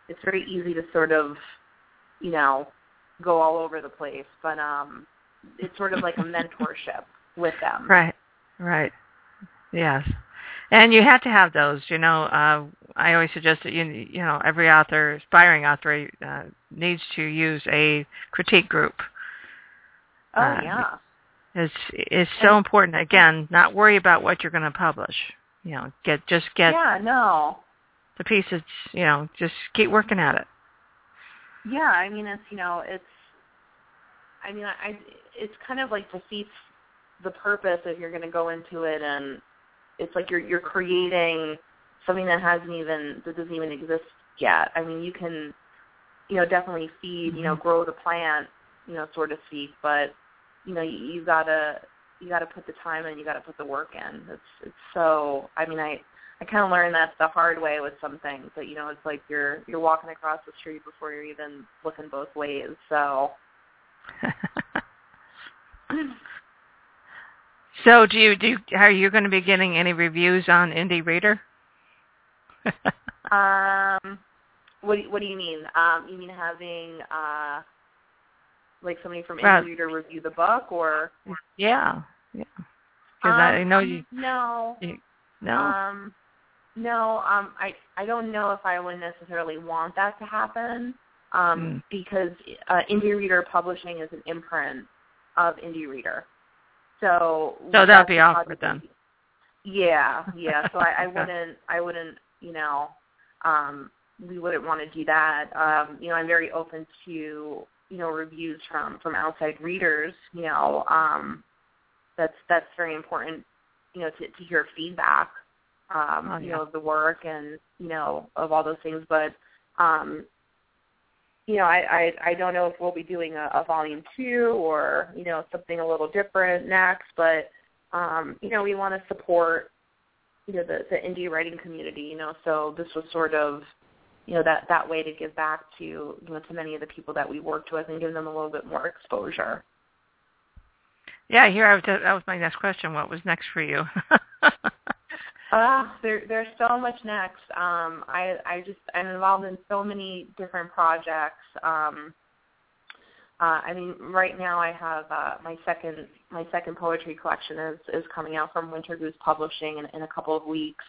it's very easy to sort of, you know, go all over the place, but um, it's sort of like a mentorship (laughs) with them.
Right. Right. Yes. And you have to have those. You know, uh, I always suggest that you you know every author, aspiring author, uh, needs to use a critique group.
Oh uh, yeah.
It's it's so and, important. Again, not worry about what you're going to publish. You know, get just get.
Yeah. No.
The piece that's you know just keep working at it.
Yeah, I mean it's you know it's. I mean I it's kind of like defeats the purpose if you're going to go into it and it's like you're you're creating something that hasn't even that doesn't even exist yet. I mean, you can you know definitely feed you know mm-hmm. grow the plant you know so to speak, but you know you, you gotta you gotta put the time in, you gotta put the work in. It's it's so I mean I I kind of learned that the hard way with some things that you know it's like you're you're walking across the street before you're even looking both ways. So (laughs)
So do you do? Are you going to be getting any reviews on Indie Reader?
um, what what do you mean? Um, you mean having uh, like somebody from Indie Reader review the book, or?
Yeah, yeah.
Because um,
I know you.
No.
You, no.
Um, no. Um, I I don't know if I would necessarily want that to happen. Um, mm. because uh, Indie Reader Publishing is an imprint of Indie Reader. So
so that'd be awkward then.
Yeah, yeah. So I, I (laughs) wouldn't, I wouldn't, you know, um, we wouldn't want to do that. Um, you know, I'm very open to, you know, reviews from from outside readers. You know, um, that's that's very important. You know, to to hear feedback. Um,
oh,
yeah. You know, of the work and you know of all those things, but um, you know, I, I I don't know if we'll be doing a, a volume two or you know something a little different next, but um, you know we want to support you know the the indie writing community. You know, so this was sort of you know that that way to give back to you know to many of the people that we worked with and give them a little bit more exposure.
Yeah, here I was. That was my next question. What was next for you? (laughs)
Uh, there, there's so much next. Um, I, I just, I'm involved in so many different projects. Um, uh, I mean, right now I have uh, my second my second poetry collection is is coming out from Winter Goose Publishing in, in a couple of weeks.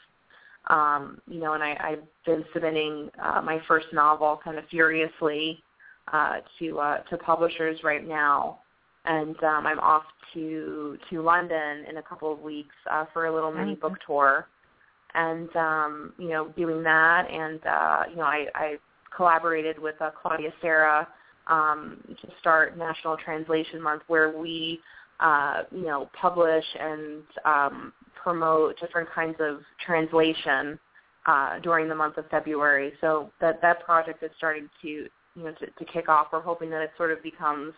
Um, you know, and I, I've been submitting uh, my first novel kind of furiously uh, to uh, to publishers right now, and um, I'm off to to London in a couple of weeks uh, for a little mini book tour, and um, you know, doing that, and uh, you know, I, I collaborated with uh, Claudia Serra um, to start National Translation Month, where we, uh, you know, publish and um, promote different kinds of translation uh, during the month of February. So that that project is starting to, you know, to, to kick off. We're hoping that it sort of becomes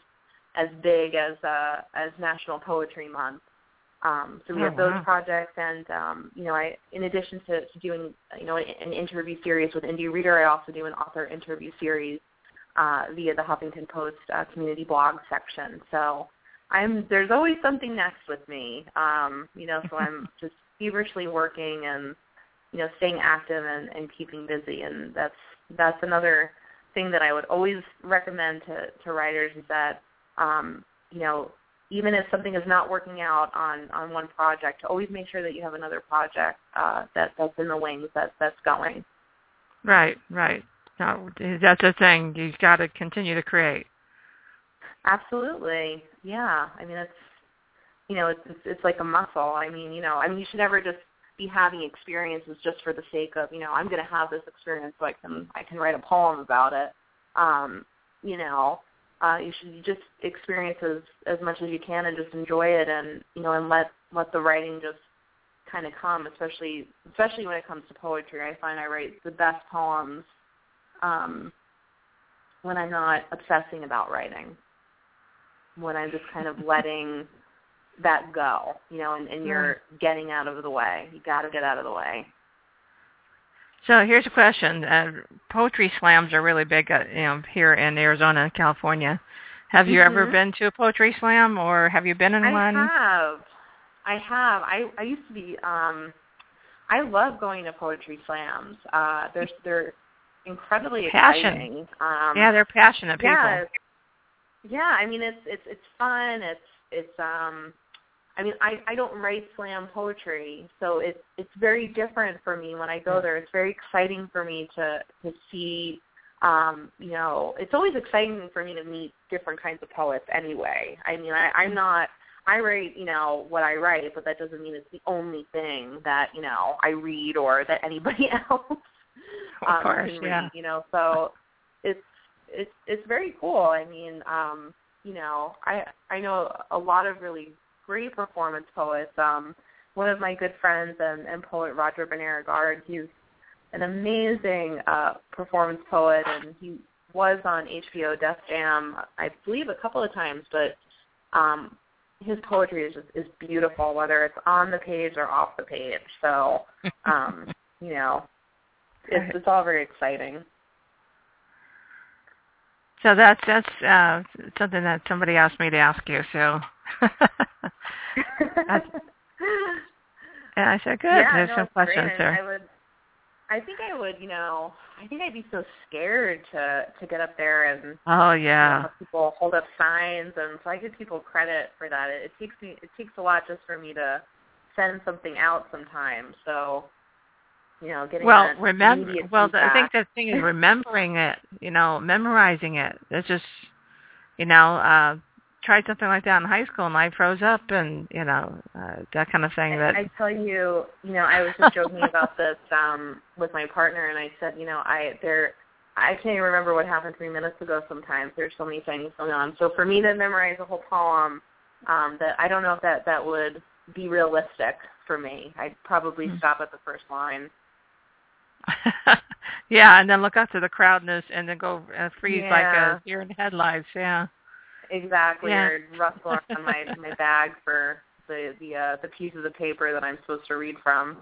as big as uh, as National Poetry Month. Um, so we
Oh,
have those
wow.
projects, and um, you know, I in addition to, to doing you know an interview series with Indie Reader, I also do an author interview series uh, via the Huffington Post uh, community blog section. So I'm there's always something next with me, um, you know. So I'm (laughs) just feverishly working and you know staying active and, and keeping busy, and that's that's another thing that I would always recommend to to writers is that um, you know even if something is not working out on on one project, to always make sure that you have another project uh, that that's in the wings that that's going.
Right, right. No, that's the thing. You've got to continue to create.
Absolutely, yeah. I mean, it's you know, it's it's, it's like a muscle. I mean, you know, I mean, you should never just be having experiences just for the sake of, you know, I'm going to have this experience so I can I can write a poem about it. Um, you know, uh, you should just experience as as much as you can and just enjoy it, and you know, and let let the writing just kind of come. Especially especially when it comes to poetry, I find I write the best poems um, when I'm not obsessing about writing when I'm just kind of (laughs) letting that go, you know, and, and you're getting out of the way. You got to get out of the way.
So here's a question. Uh, poetry slams are really big, uh, you know, here in Arizona and California. Have you ever
Mhm.
been to a poetry slam, or have you been in
I
one?
I have, I have. I I used to be. um I love going to poetry slams. Uh, they're they're incredibly
Passion.
exciting. Um,
yeah, they're passionate people.
yeah, yeah. I mean, it's it's it's fun. It's it's um. I mean, I I don't write slam poetry, so it's it's very different for me when I go there. It's very exciting for me to to see. Um, you know, it's always exciting for me to meet different kinds of poets. Anyway, I mean, I, I'm not. I write, you know, what I write, but that doesn't mean it's the only thing that you know I read or that anybody (laughs) else
Of
um,
course,
can
yeah.
You know, so it's it's it's very cool. I mean, um, you know, I I know a lot of really great performance poets. Um, one of my good friends and, and poet Roger Banera he's an amazing uh, performance poet, and he was on HBO Def Jam, I believe, a couple of times. But um, his poetry is just, is beautiful, whether it's on the page or off the page. So, um, (laughs) you know, it's it's all very exciting.
So that's that's uh, something that somebody asked me to ask you. So, (laughs) and (laughs) I said, good.
yeah,
There's
no,
some questions there.
I would, I think I would, you know, I think I'd be so scared to to get up there and
Oh
you know,
yeah,
people hold up signs, and so I give people credit for that. It, it takes me, it takes a lot just for me to send something out sometimes. So, you know, getting
well remember well the, i think the thing is remembering it you know memorizing it it's just you know uh tried something like that in high school and i froze up and you know uh, that kind of thing that
I tell you, you know, I was just joking about this um with my partner, and I said, you know, I there, I can't even remember what happened three minutes ago. Sometimes there's so many things going on. So for me to memorize a whole poem, um, that I don't know if that that would be realistic for me. I'd probably
Hmm.
stop at the first line. (laughs)
yeah and then look up to the crowd and, and then go uh, freeze like
Yeah.
a deer in headlights yeah
Exactly,
Yeah.
or rustle on (laughs) my my bag for the the uh, the pieces of the paper that I'm supposed to read from.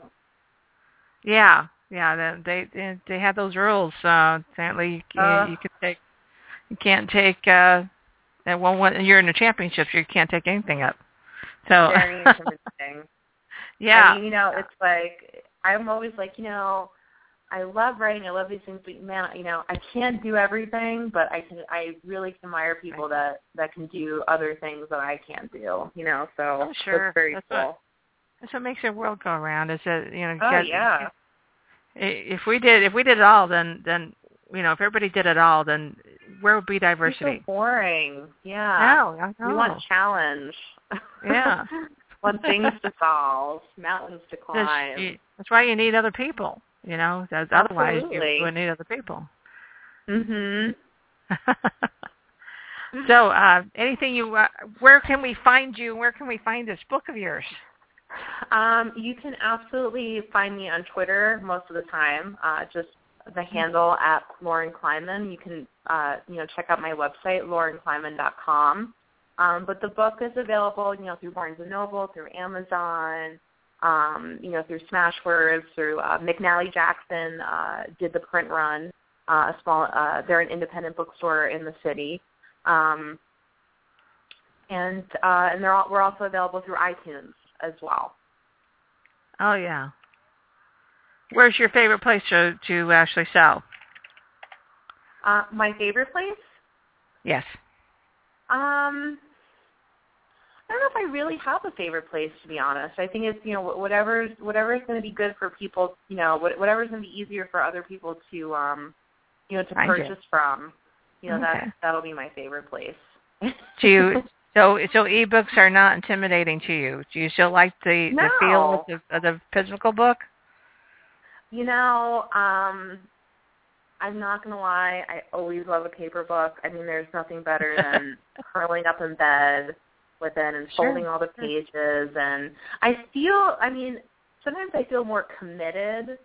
yeah yeah they they they, have those rules uh apparently you,
Uh.
you can take you can't take uh and when, when you're in the championships you can't take anything up so (laughs)
Very intimidating.
yeah
I mean, you know, it's like I'm always like, you know, I love writing. I love these things, but man, you know, I can't do everything. But I can. I really admire people that that can do other things that I can't do. You know, so
Oh, sure.
that's very
That's
cool.
what- That's what makes the world go around. Is that you know?
oh
get-
yeah.
If we did, if we did it all, then then you know, if everybody did it all, then where would be
It's so
diversity?
boring. Yeah.
No, I
We want challenge.
Yeah. (laughs)
want things to solve, mountains to climb.
you- that's why you need other people. You know, that's, otherwise you,
Absolutely.
you would need other people.
Mhm. (laughs)
so, uh, anything you? Uh, where can we find you? Where can we find this book of yours?
Um, you can absolutely find me on Twitter most of the time. Uh, just the handle at Loren Kleinman. You can uh, you know check out my website lorenkleinman.com. Um, but the book is available, you know, through Barnes and Noble, through Amazon, um, you know, through Smashwords, through uh, McNally Jackson uh, did the print run. Uh, a small, uh, they're an independent bookstore in the city, um, and uh, and they're all, we're also available through iTunes as well.
Oh yeah. Where's your favorite place to to actually sell?
Uh, my favorite place?
Yes.
Um, I don't know if I really have a favorite place to be honest. I think it's you know wh- whatever's whatever's going to be good for people. You know what whatever's going to be easier for other people to um, you know to
Find it.
purchase from. You know
Okay.
that that'll be my favorite place.
Do you? (laughs) So so ebooks are not intimidating to you. Do you still like the the feel of the, of the physical book?
You know, um, I'm not gonna lie. I always love a paper book. I mean, there's nothing better than (laughs) curling up in bed with it and
Sure,
folding all the pages. And I feel, I mean, sometimes I feel more committed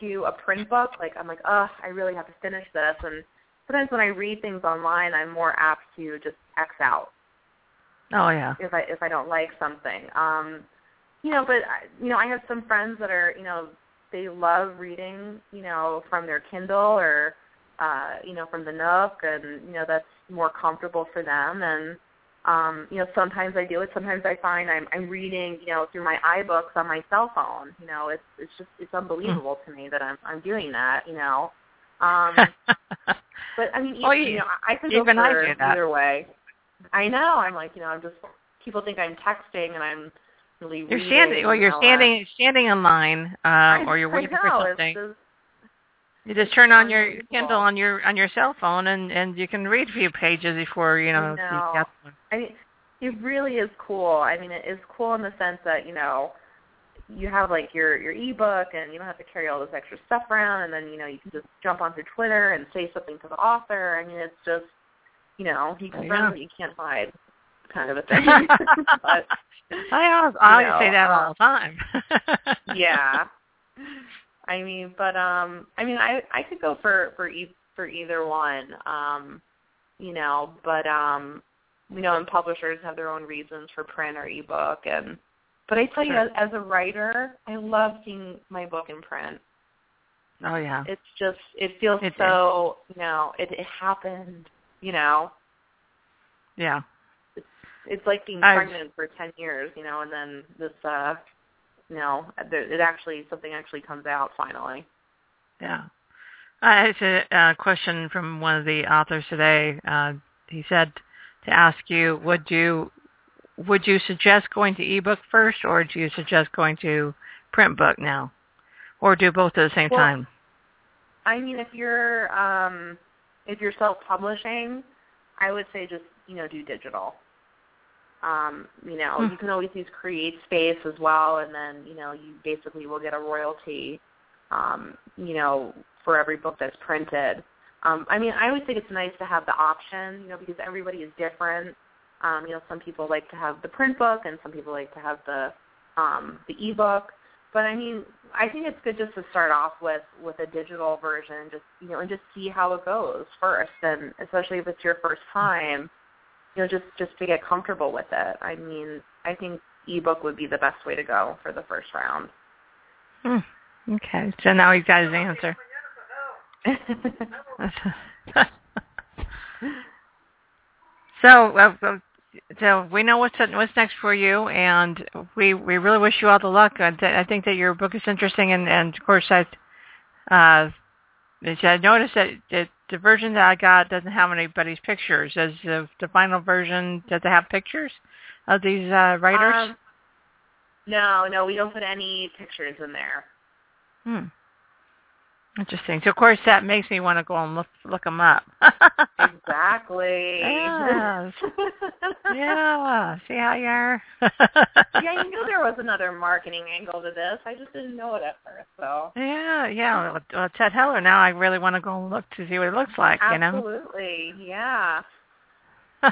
to a print book. Like I'm like, oh, I really have to finish this. And sometimes when I read things online, I'm more apt to just X out
Oh yeah.
if I if I don't like something. Um, you know, but I- you know, I have some friends that are, you know, they love reading, you know, from their Kindle or uh, you know, from the Nook and you know, that's more comfortable for them and um, you know, sometimes I do it, sometimes I find I'm I'm reading, you know, through my iBooks on my cell phone. You know, it's it's just it's unbelievable to me that I'm I'm doing that, you know. (laughs) Um but I mean, e-
Well,
you,
you-
know, I could go
even I do that.
either way. I know. I'm like, you know, I'm just people think I'm texting and I'm really
You're standing, or
you
you're
know,
standing standing in line, uh,
I-
or you're (laughs) waiting for
it's
something. You just turn on your. Kindle on your on your cell phone, and and you can read a few pages before you know.
I
you
know.
get
I mean, it really is cool. I mean, it is cool in the sense that you know you have like your your ebook and you don't have to carry all this extra stuff around, and then you know you can just jump onto Twitter and say something to the author. I mean, it's just you know you can friends you can't hide, kind of a thing. (laughs) but
I always, I always
know,
say that
uh,
all the time. (laughs)
yeah. I mean, but um I mean I I could go for for e- for either one. Um you know, but um you know, and publishers have their own reasons for print or ebook and but I tell you as, as a writer, I love seeing my book in print.
oh yeah.
It's just it feels
It is.
so, you know, it it happened, you know.
Yeah.
It's like being
I-
pregnant for 10 years, you know, and then this uh there- it actually something actually comes out finally.
Yeah. Uh, it's a question from one of the authors today. Uh, he said to ask you, would you would you suggest going to ebook first, or do you suggest going to print book now, or do both at the same
Well,
time?
I mean, if you're um, if you're self-publishing, I would say just you know do digital. Um, you know,
Hmm.
you can always use Create Space as well, and then you know you basically will get a royalty. Um, you know, for every book that's printed. Um, I mean, I always think it's nice to have the option, you know, because everybody is different. Um, you know, some people like to have the print book, and some people like to have the um, the ebook. But I mean, I think it's good just to start off with with a digital version, just you know, and just see how it goes first, and especially if it's your first time, you know, just just to get comfortable with it. I mean, I think ebook would be the best way to go for the first round.
Hmm. Okay, so now he's got his answer. (laughs) so, uh, so we know what's what's next for you, and we we really wish you all the luck. I think that your book is interesting, and and of course I Uh, I noticed that it, the version that I got doesn't have anybody's pictures. Does the, the final version does it have pictures of these uh, writers?
Um, no, no, we don't put any pictures in there.
Hmm. Interesting. So of course that makes me want to go and look look them up.
exactly.
Yes. (laughs) yeah. See how you are.
yeah, you knew there was another marketing angle to this. I just didn't know it at first. So.
Yeah, yeah. Well, Ted Heller. Now I really want to go and look to see what it looks like.
Absolutely.
You know. Absolutely.
Yeah. (laughs)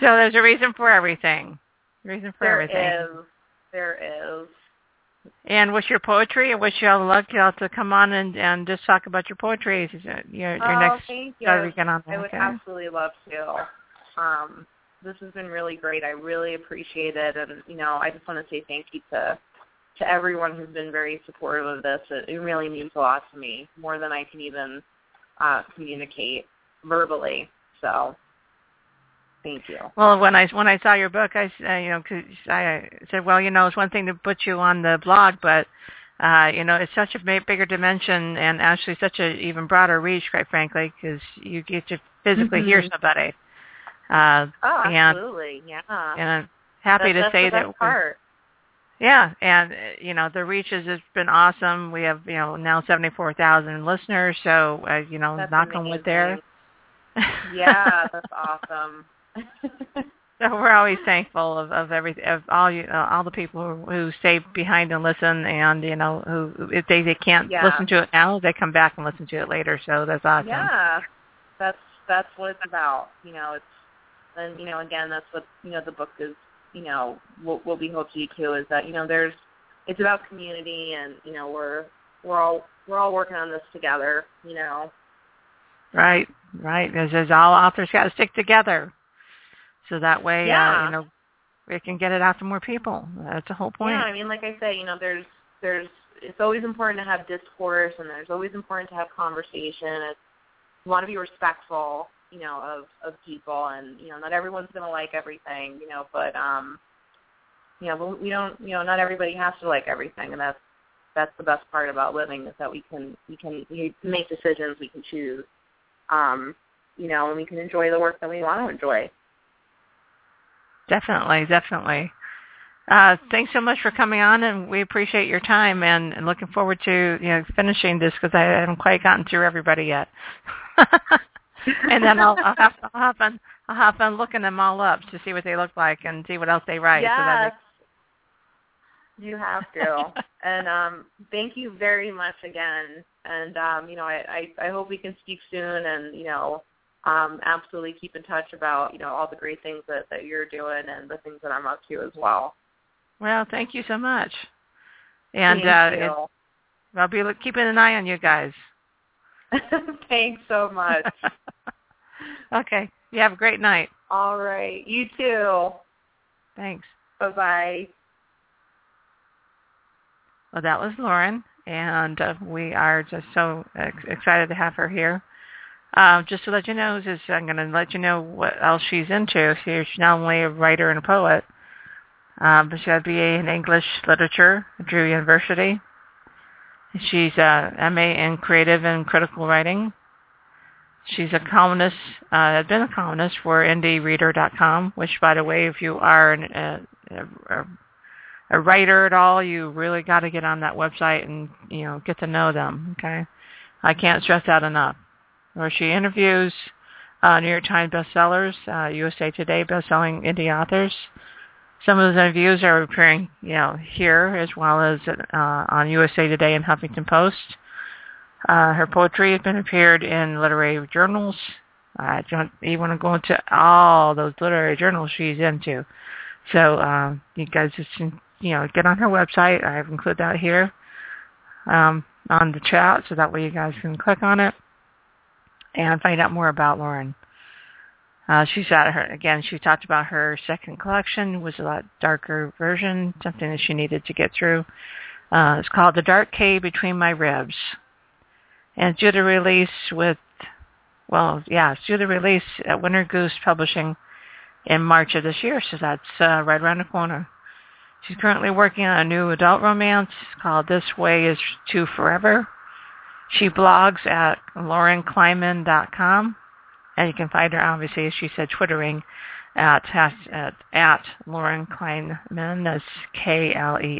so there's a reason for everything. Reason for
there
everything.
There is. There is.
And with your poetry, I wish you all the luck y'all to come on and and just talk about your poetry. Your your
oh,
next
thank you.
weekend on
I would
okay?
absolutely love to. Um, this has been really great. I really appreciate it, and you know, I just want to say thank you to to everyone who's been very supportive of this. It, it really means a lot to me, more than I can even uh, communicate verbally. So Thank you.
Well, when I when I saw your book, I uh, you know cause I said, well, you know, it's one thing to put you on the blog, but uh, you know, it's such a bigger dimension and actually such a even broader reach, quite frankly, because you get to physically
mm-hmm.
hear somebody. Uh,
oh,
and,
absolutely, yeah.
And I'm happy
that's,
to say
that's
that.
Part.
Yeah, and you know the reach has been awesome. We have you know now seventy four thousand listeners, so uh, you know
that's
knock
amazing.
on wood there.
yeah, that's awesome. (laughs) (laughs)
so we're always thankful of of every of all you uh, all the people who, who stay behind and listen, and you know who if they they can't
yeah.
listen to it now, they come back and listen to it later. So that's awesome.
Yeah, that's that's what it's about. You know, it's and you know again that's what you know the book is. You know what what we hope to do too is that you know there's it's about community and you know we're we're all we're all working on this together. You know.
Right, right. As, as all authors got to stick together so that way
yeah.
uh, you know we can get it out to more people. That's the whole point.
Yeah, I mean, like I say, you know, there's there's it's always important to have discourse, and there's always important to have conversation. It's, you want to be respectful, you know, of of people, and you know, not everyone's going to like everything, you know, but um, you know, but we don't, you know, not everybody has to like everything, and that's that's the best part about living is that we can we can we make decisions, we can choose, um, you know, and we can enjoy the work that we want to enjoy.
Definitely, definitely. Uh, thanks so much for coming on, and we appreciate your time, and, and looking forward to you know finishing this because I haven't quite gotten through everybody yet. (laughs) and then I'll, I'll have I'll have fun I'll have fun looking them all up to see what they look like and see what else they write.
Yes,
so that
you have to. (laughs) and um, thank you very much again. And um, you know, I, I I hope we can speak soon, and you know, um, absolutely keep in touch about you know all the great things that that you're doing and the things that I'm up to as well.
Well, thank you so much. And
thank
uh, it, I'll be keeping an eye on you guys. (laughs)
Thanks so much. (laughs)
okay. You have a great night.
All right. You too.
Thanks.
Bye-bye.
Well, that was Loren, and uh, we are just so ex- excited to have her here. Uh, just to let you know, is I'm going to let you know what else she's into. She's not only a writer and a poet, um, but she has a BA in English Literature at Drew University. She's a MA in Creative and Critical Writing. She's a columnist, uh, has been a columnist for IndieReader.com, which, by the way, if you are an, a, a, a writer at all, you really got to get on that website and you know get to know them. Okay, I can't stress that enough. Where she interviews uh, New York Times bestsellers, uh, USA Today bestselling indie authors. Some of those interviews are appearing, you know, here as well as uh, on USA Today and Huffington Post. Uh, her poetry has been appeared in literary journals. I don't even want to go into all those literary journals she's into. So um, you guys just, you know, get on her website. I've included that here um, on the chat, so that way you guys can click on it and find out more about Loren. Uh, she's at her again. She talked about her second collection was a lot darker version, something that she needed to get through. Uh, it's called The Dark Cave Between My Ribs, and due to release with, well, yeah, it's due to release at Winter Goose Publishing in March of this year. So that's uh, right around the corner. She's currently working on a new adult romance called This Way Is to Forever. She blogs at lorenkleinman.com, and you can find her, obviously, as she said, twittering at, at, at Loren Kleinman. That's K-L-E-I-N-M-A-N.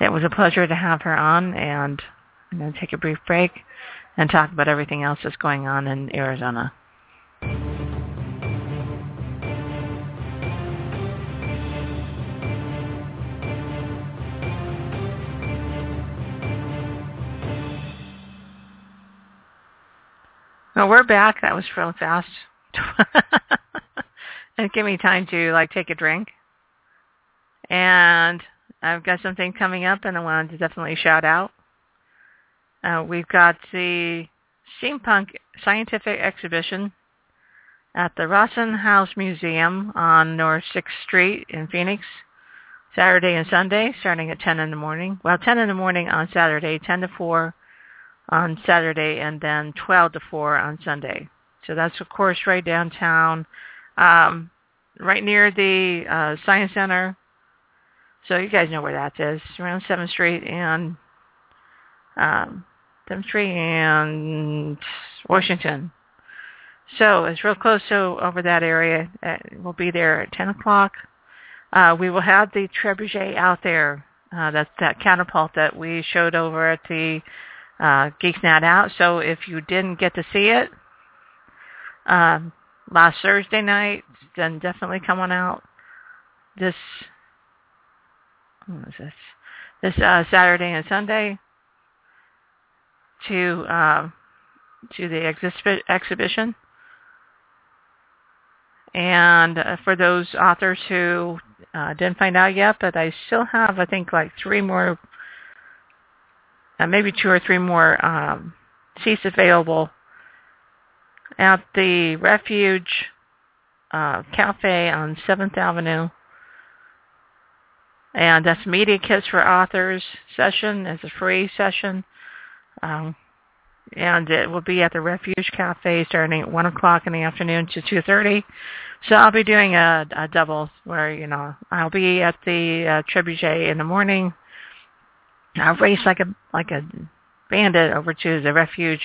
It was a pleasure to have her on, and I'm going to take a brief break and talk about everything else that's going on in Arizona. We're back. That was real fast. (laughs) and give me time to like take a drink. And I've got something coming up and I wanted to definitely shout out. Uh, we've got the Steampunk Scientific Exhibition at the Rosson House Museum on North 6th Street in Phoenix, Saturday and Sunday, starting at 10 in the morning. Well, 10 in the morning on Saturday, 10 to 4 on Saturday, and then 12 to 4 on Sunday. So that's, of course, right downtown, um, right near the uh, Science Center. So you guys know where that is, around 7th Street and um, 7th Street and Washington. So it's real close to over that area. We'll be there at 10 o'clock. Uh, we will have the trebuchet out there. Uh, that's that catapult that we showed over at the uh, Geeks Out. So if you didn't get to see it um, last Thursday night, then definitely come on out this what is this this uh, Saturday and Sunday to uh, to the exhi- exhibition. And uh, for those authors who uh, didn't find out yet, but I still have, I think, like three more uh, maybe two or three more um, seats available at the Refuge uh, Cafe on 7th Avenue. And that's Media Kits for Authors session. It's a free session. Um, and it will be at the Refuge Cafe starting at 1 o'clock in the afternoon to 2.30. So I'll be doing a, a double where, you know, I'll be at the uh, Trebuchet in the morning I'll race like a like a bandit over to the refuge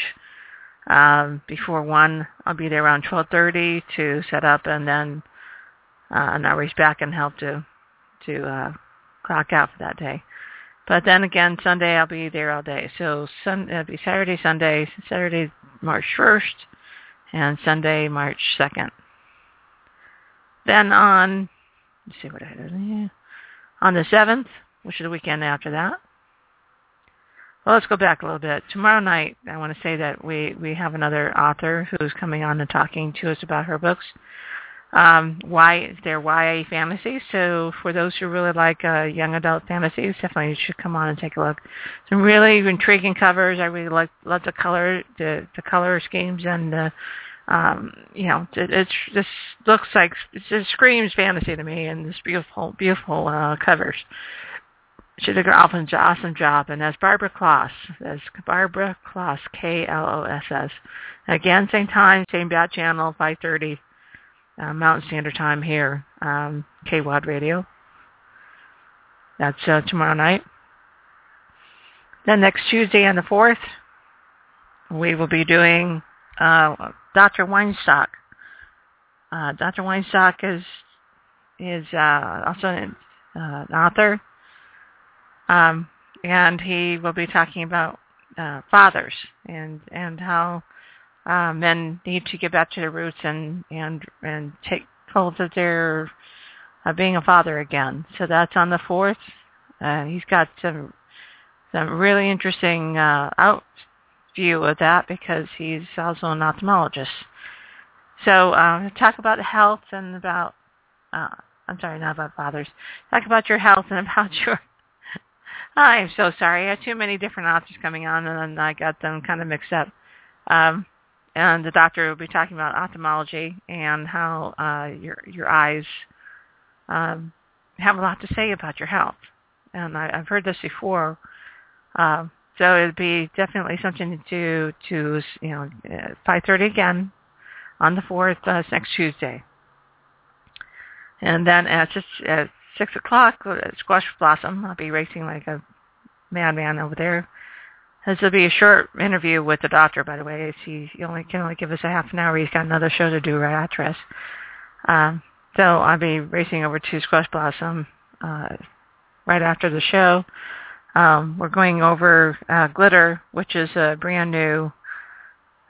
um, before one. I'll be there around twelve thirty to set up, and then uh, and I'll race back and help to to uh, clock out for that day. But then again, Sunday I'll be there all day. So sun, it'll be Saturday, Sunday, Saturday March first, and Sunday March second. Then on let's see what I did. On the seventh, which is the weekend after that, well, let's go back a little bit. Tomorrow night, I want to say that we, we have another author who's coming on and talking to us about her books. Um, why they're YA fantasies. So for those who really like uh, young adult fantasies, definitely you should come on and take a look. Some really intriguing covers. I really like love the color, the the color schemes, and uh, um, you know, it, it just looks like it screams fantasy to me, and this beautiful, beautiful uh, covers she did an awesome, awesome job. And that's Barbara Kloss. That's Barbara Kloss, K-L-O-S-S. Again, same time, same bat channel, 5.30 uh, Mountain Standard Time here, um, KWAD Radio. That's uh, tomorrow night. Then next Tuesday on the 4th, we will be doing uh, Dr. Weinstock. Uh, Dr. Weinstock is is uh, also an, uh, an author um, and he will be talking about uh, fathers and and how uh, men need to get back to their roots and and and take hold of their uh, being a father again. So that's on the fourth. Uh, he's got some some really interesting uh, out view of that because he's also an ophthalmologist. So uh, talk about health and about uh, I'm sorry, not about fathers. Talk about your health and about (laughs) your I'm so sorry. I had too many different authors coming on, and I got them kind of mixed up. Um, and the doctor will be talking about ophthalmology and how uh, your your eyes um, have a lot to say about your health. And I, I've heard this before. Uh, so it'd be definitely something to to you know 5:30 again on the fourth uh, next Tuesday. And then at just at six o'clock, uh, Squash Blossom. I'll be racing like a madman over there. This will be a short interview with the doctor, by the way. He only can only give us a half an hour. He's got another show to do right after us. Um, so I'll be racing over to Squash Blossom uh, right after the show. Um, we're going over uh, Glitter, which is a brand new.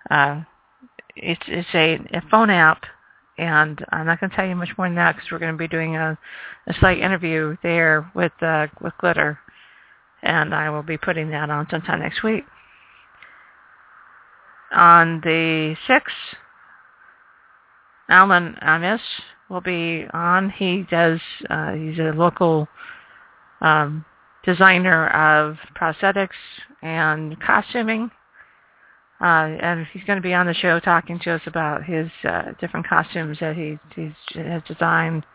Uh, it's it's a, a phone app, and I'm not going to tell you much more than that because we're going to be doing a, a slight interview there with uh, with Glitter and I will be putting that on sometime next week. On the 6th, Alan Amis will be on. He does, uh, he's a local um, designer of prosthetics and costuming. Uh, and he's going to be on the show talking to us about his uh, different costumes that he he's, has designed.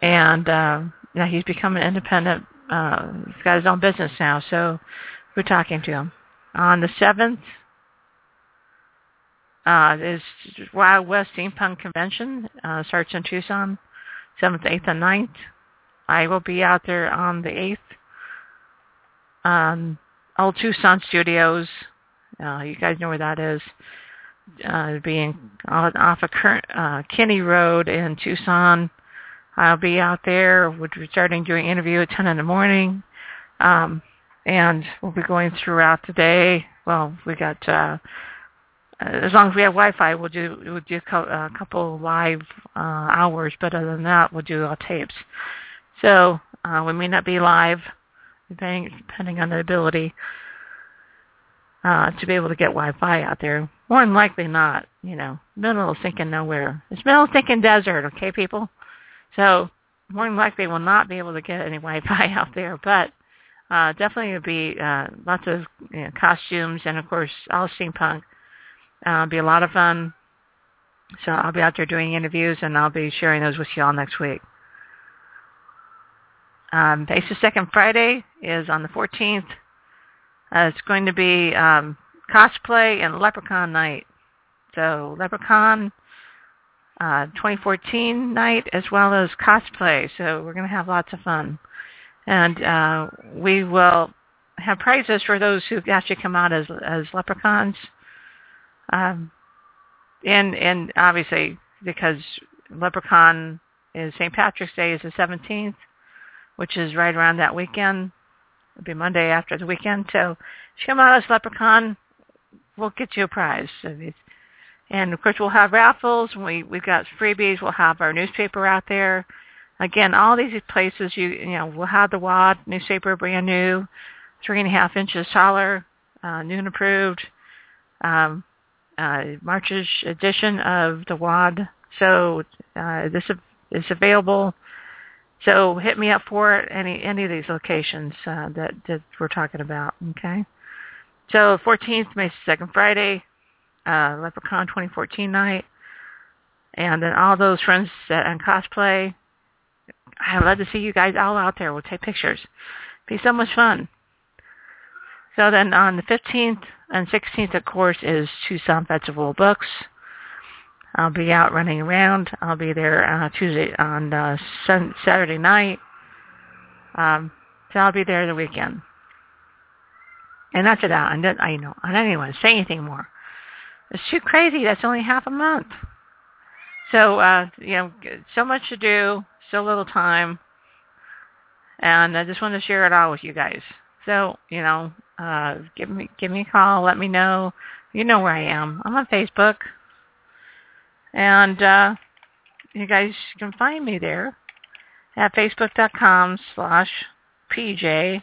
And uh, yeah, he's become an independent uh, he's got his own business now, so we're talking to him. On the 7th uh, is Wild West Steampunk Convention, uh, starts in Tucson, 7th, 8th, and 9th. I will be out there on the 8th. Um, Old Tucson Studios, uh, you guys know where that is, uh, being off of current, uh, Kinney Road in Tucson. I'll be out there. We'll be starting doing interview at 10 in the morning. Um, and we'll be going throughout the day. Well, we got, uh, as long as we have Wi-Fi, we'll do, we'll do a couple live uh, hours, but other than that, we'll do all tapes. So uh, we may not be live, depending, depending on the ability uh, to be able to get Wi-Fi out there. More than likely not, you know, middle of thinking nowhere. It's middle of thinking desert, okay, people? So more than likely we'll not be able to get any (laughs) Wi-Fi out there, but uh, definitely will be uh, lots of you know, costumes and of course all steampunk. Uh, be a lot of fun. So I'll be out there doing interviews and I'll be sharing those with you all next week. Um, Basis Second Friday is on the 14th. Uh, it's going to be um, cosplay and leprechaun night. So leprechaun uh, 2014 night as well as cosplay. So we're going to have lots of fun. And uh, we will have prizes for those who actually come out as as leprechauns. Um, and and obviously because leprechaun is St. Patrick's Day is the 17th, which is right around that weekend. It'll be Monday after the weekend. So come out as leprechaun, we'll get you a prize. And of course, we'll have raffles. We we've got freebies. We'll have our newspaper out there. Again, all these places, you you know, we'll have the WAD newspaper, brand new, three and a half inches taller, uh, noon approved. Um, uh, March's edition of the WAD. So uh, this is available. So hit me up for it. Any any of these locations uh, that that we're talking about. Okay. So 14th, May 2nd, Friday, uh, Leprechaun 2014 night, and then all those friends that and cosplay. I'd love to see you guys all out there. We'll take pictures. Be so much fun. So then on the 15th and 16th, of course, is Tucson Festival of Books. I'll be out running around. I'll be there uh, Tuesday on uh, sun- Saturday night. Um, so I'll be there the weekend. And after that, I don't, I know I don't even want to say anything more. It's too crazy. That's only half a month. So, uh, you know, so much to do, so little time. And I just want to share it all with you guys. So, you know, uh, give me give me a call. Let me know. You know where I am. I'm on Facebook. And uh, you guys can find me there at facebook.com slash pj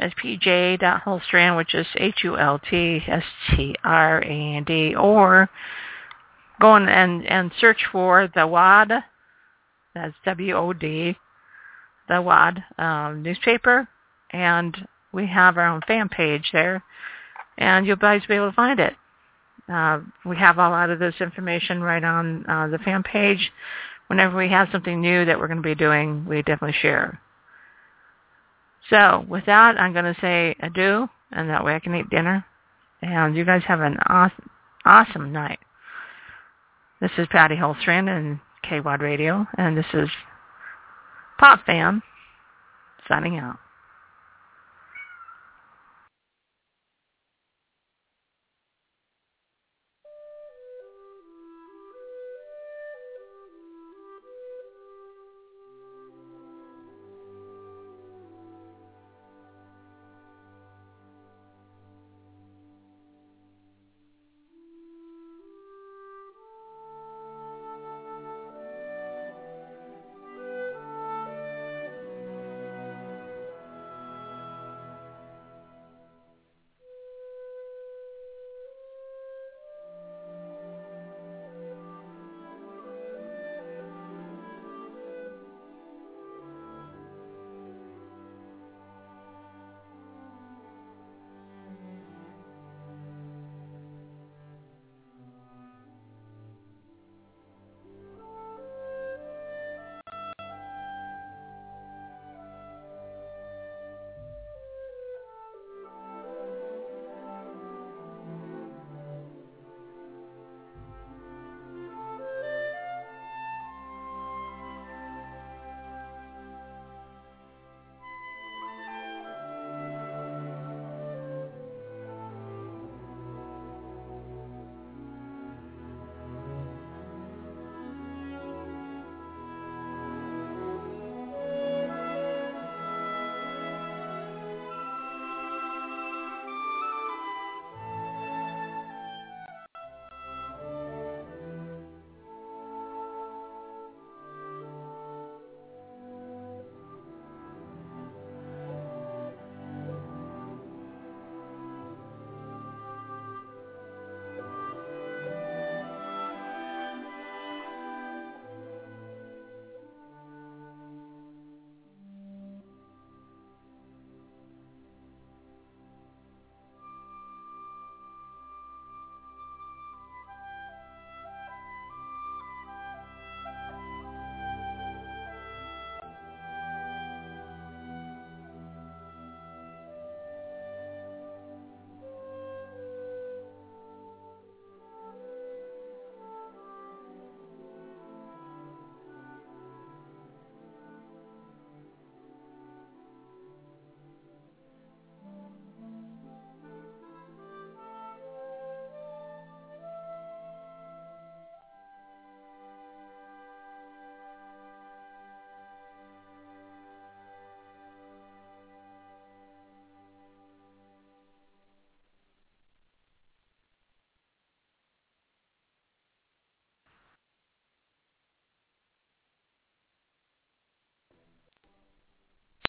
as pj.hultstrand, which is H-U-L-T-S-T-R-A-N-D, or go and, and search for the WAD, that's W-O-D, the WAD um, newspaper, and we have our own fan page there, and you'll guys be able to find it. Uh, we have a lot of this information right on uh, the fan page. Whenever we have something new that we're going to be doing, we definitely share. So with that, I'm going to say adieu, and that way I can eat dinner. And you guys have an awesome, awesome night. This is Patty Hultstrand and KWAD Radio, and this is Pop Fan signing out.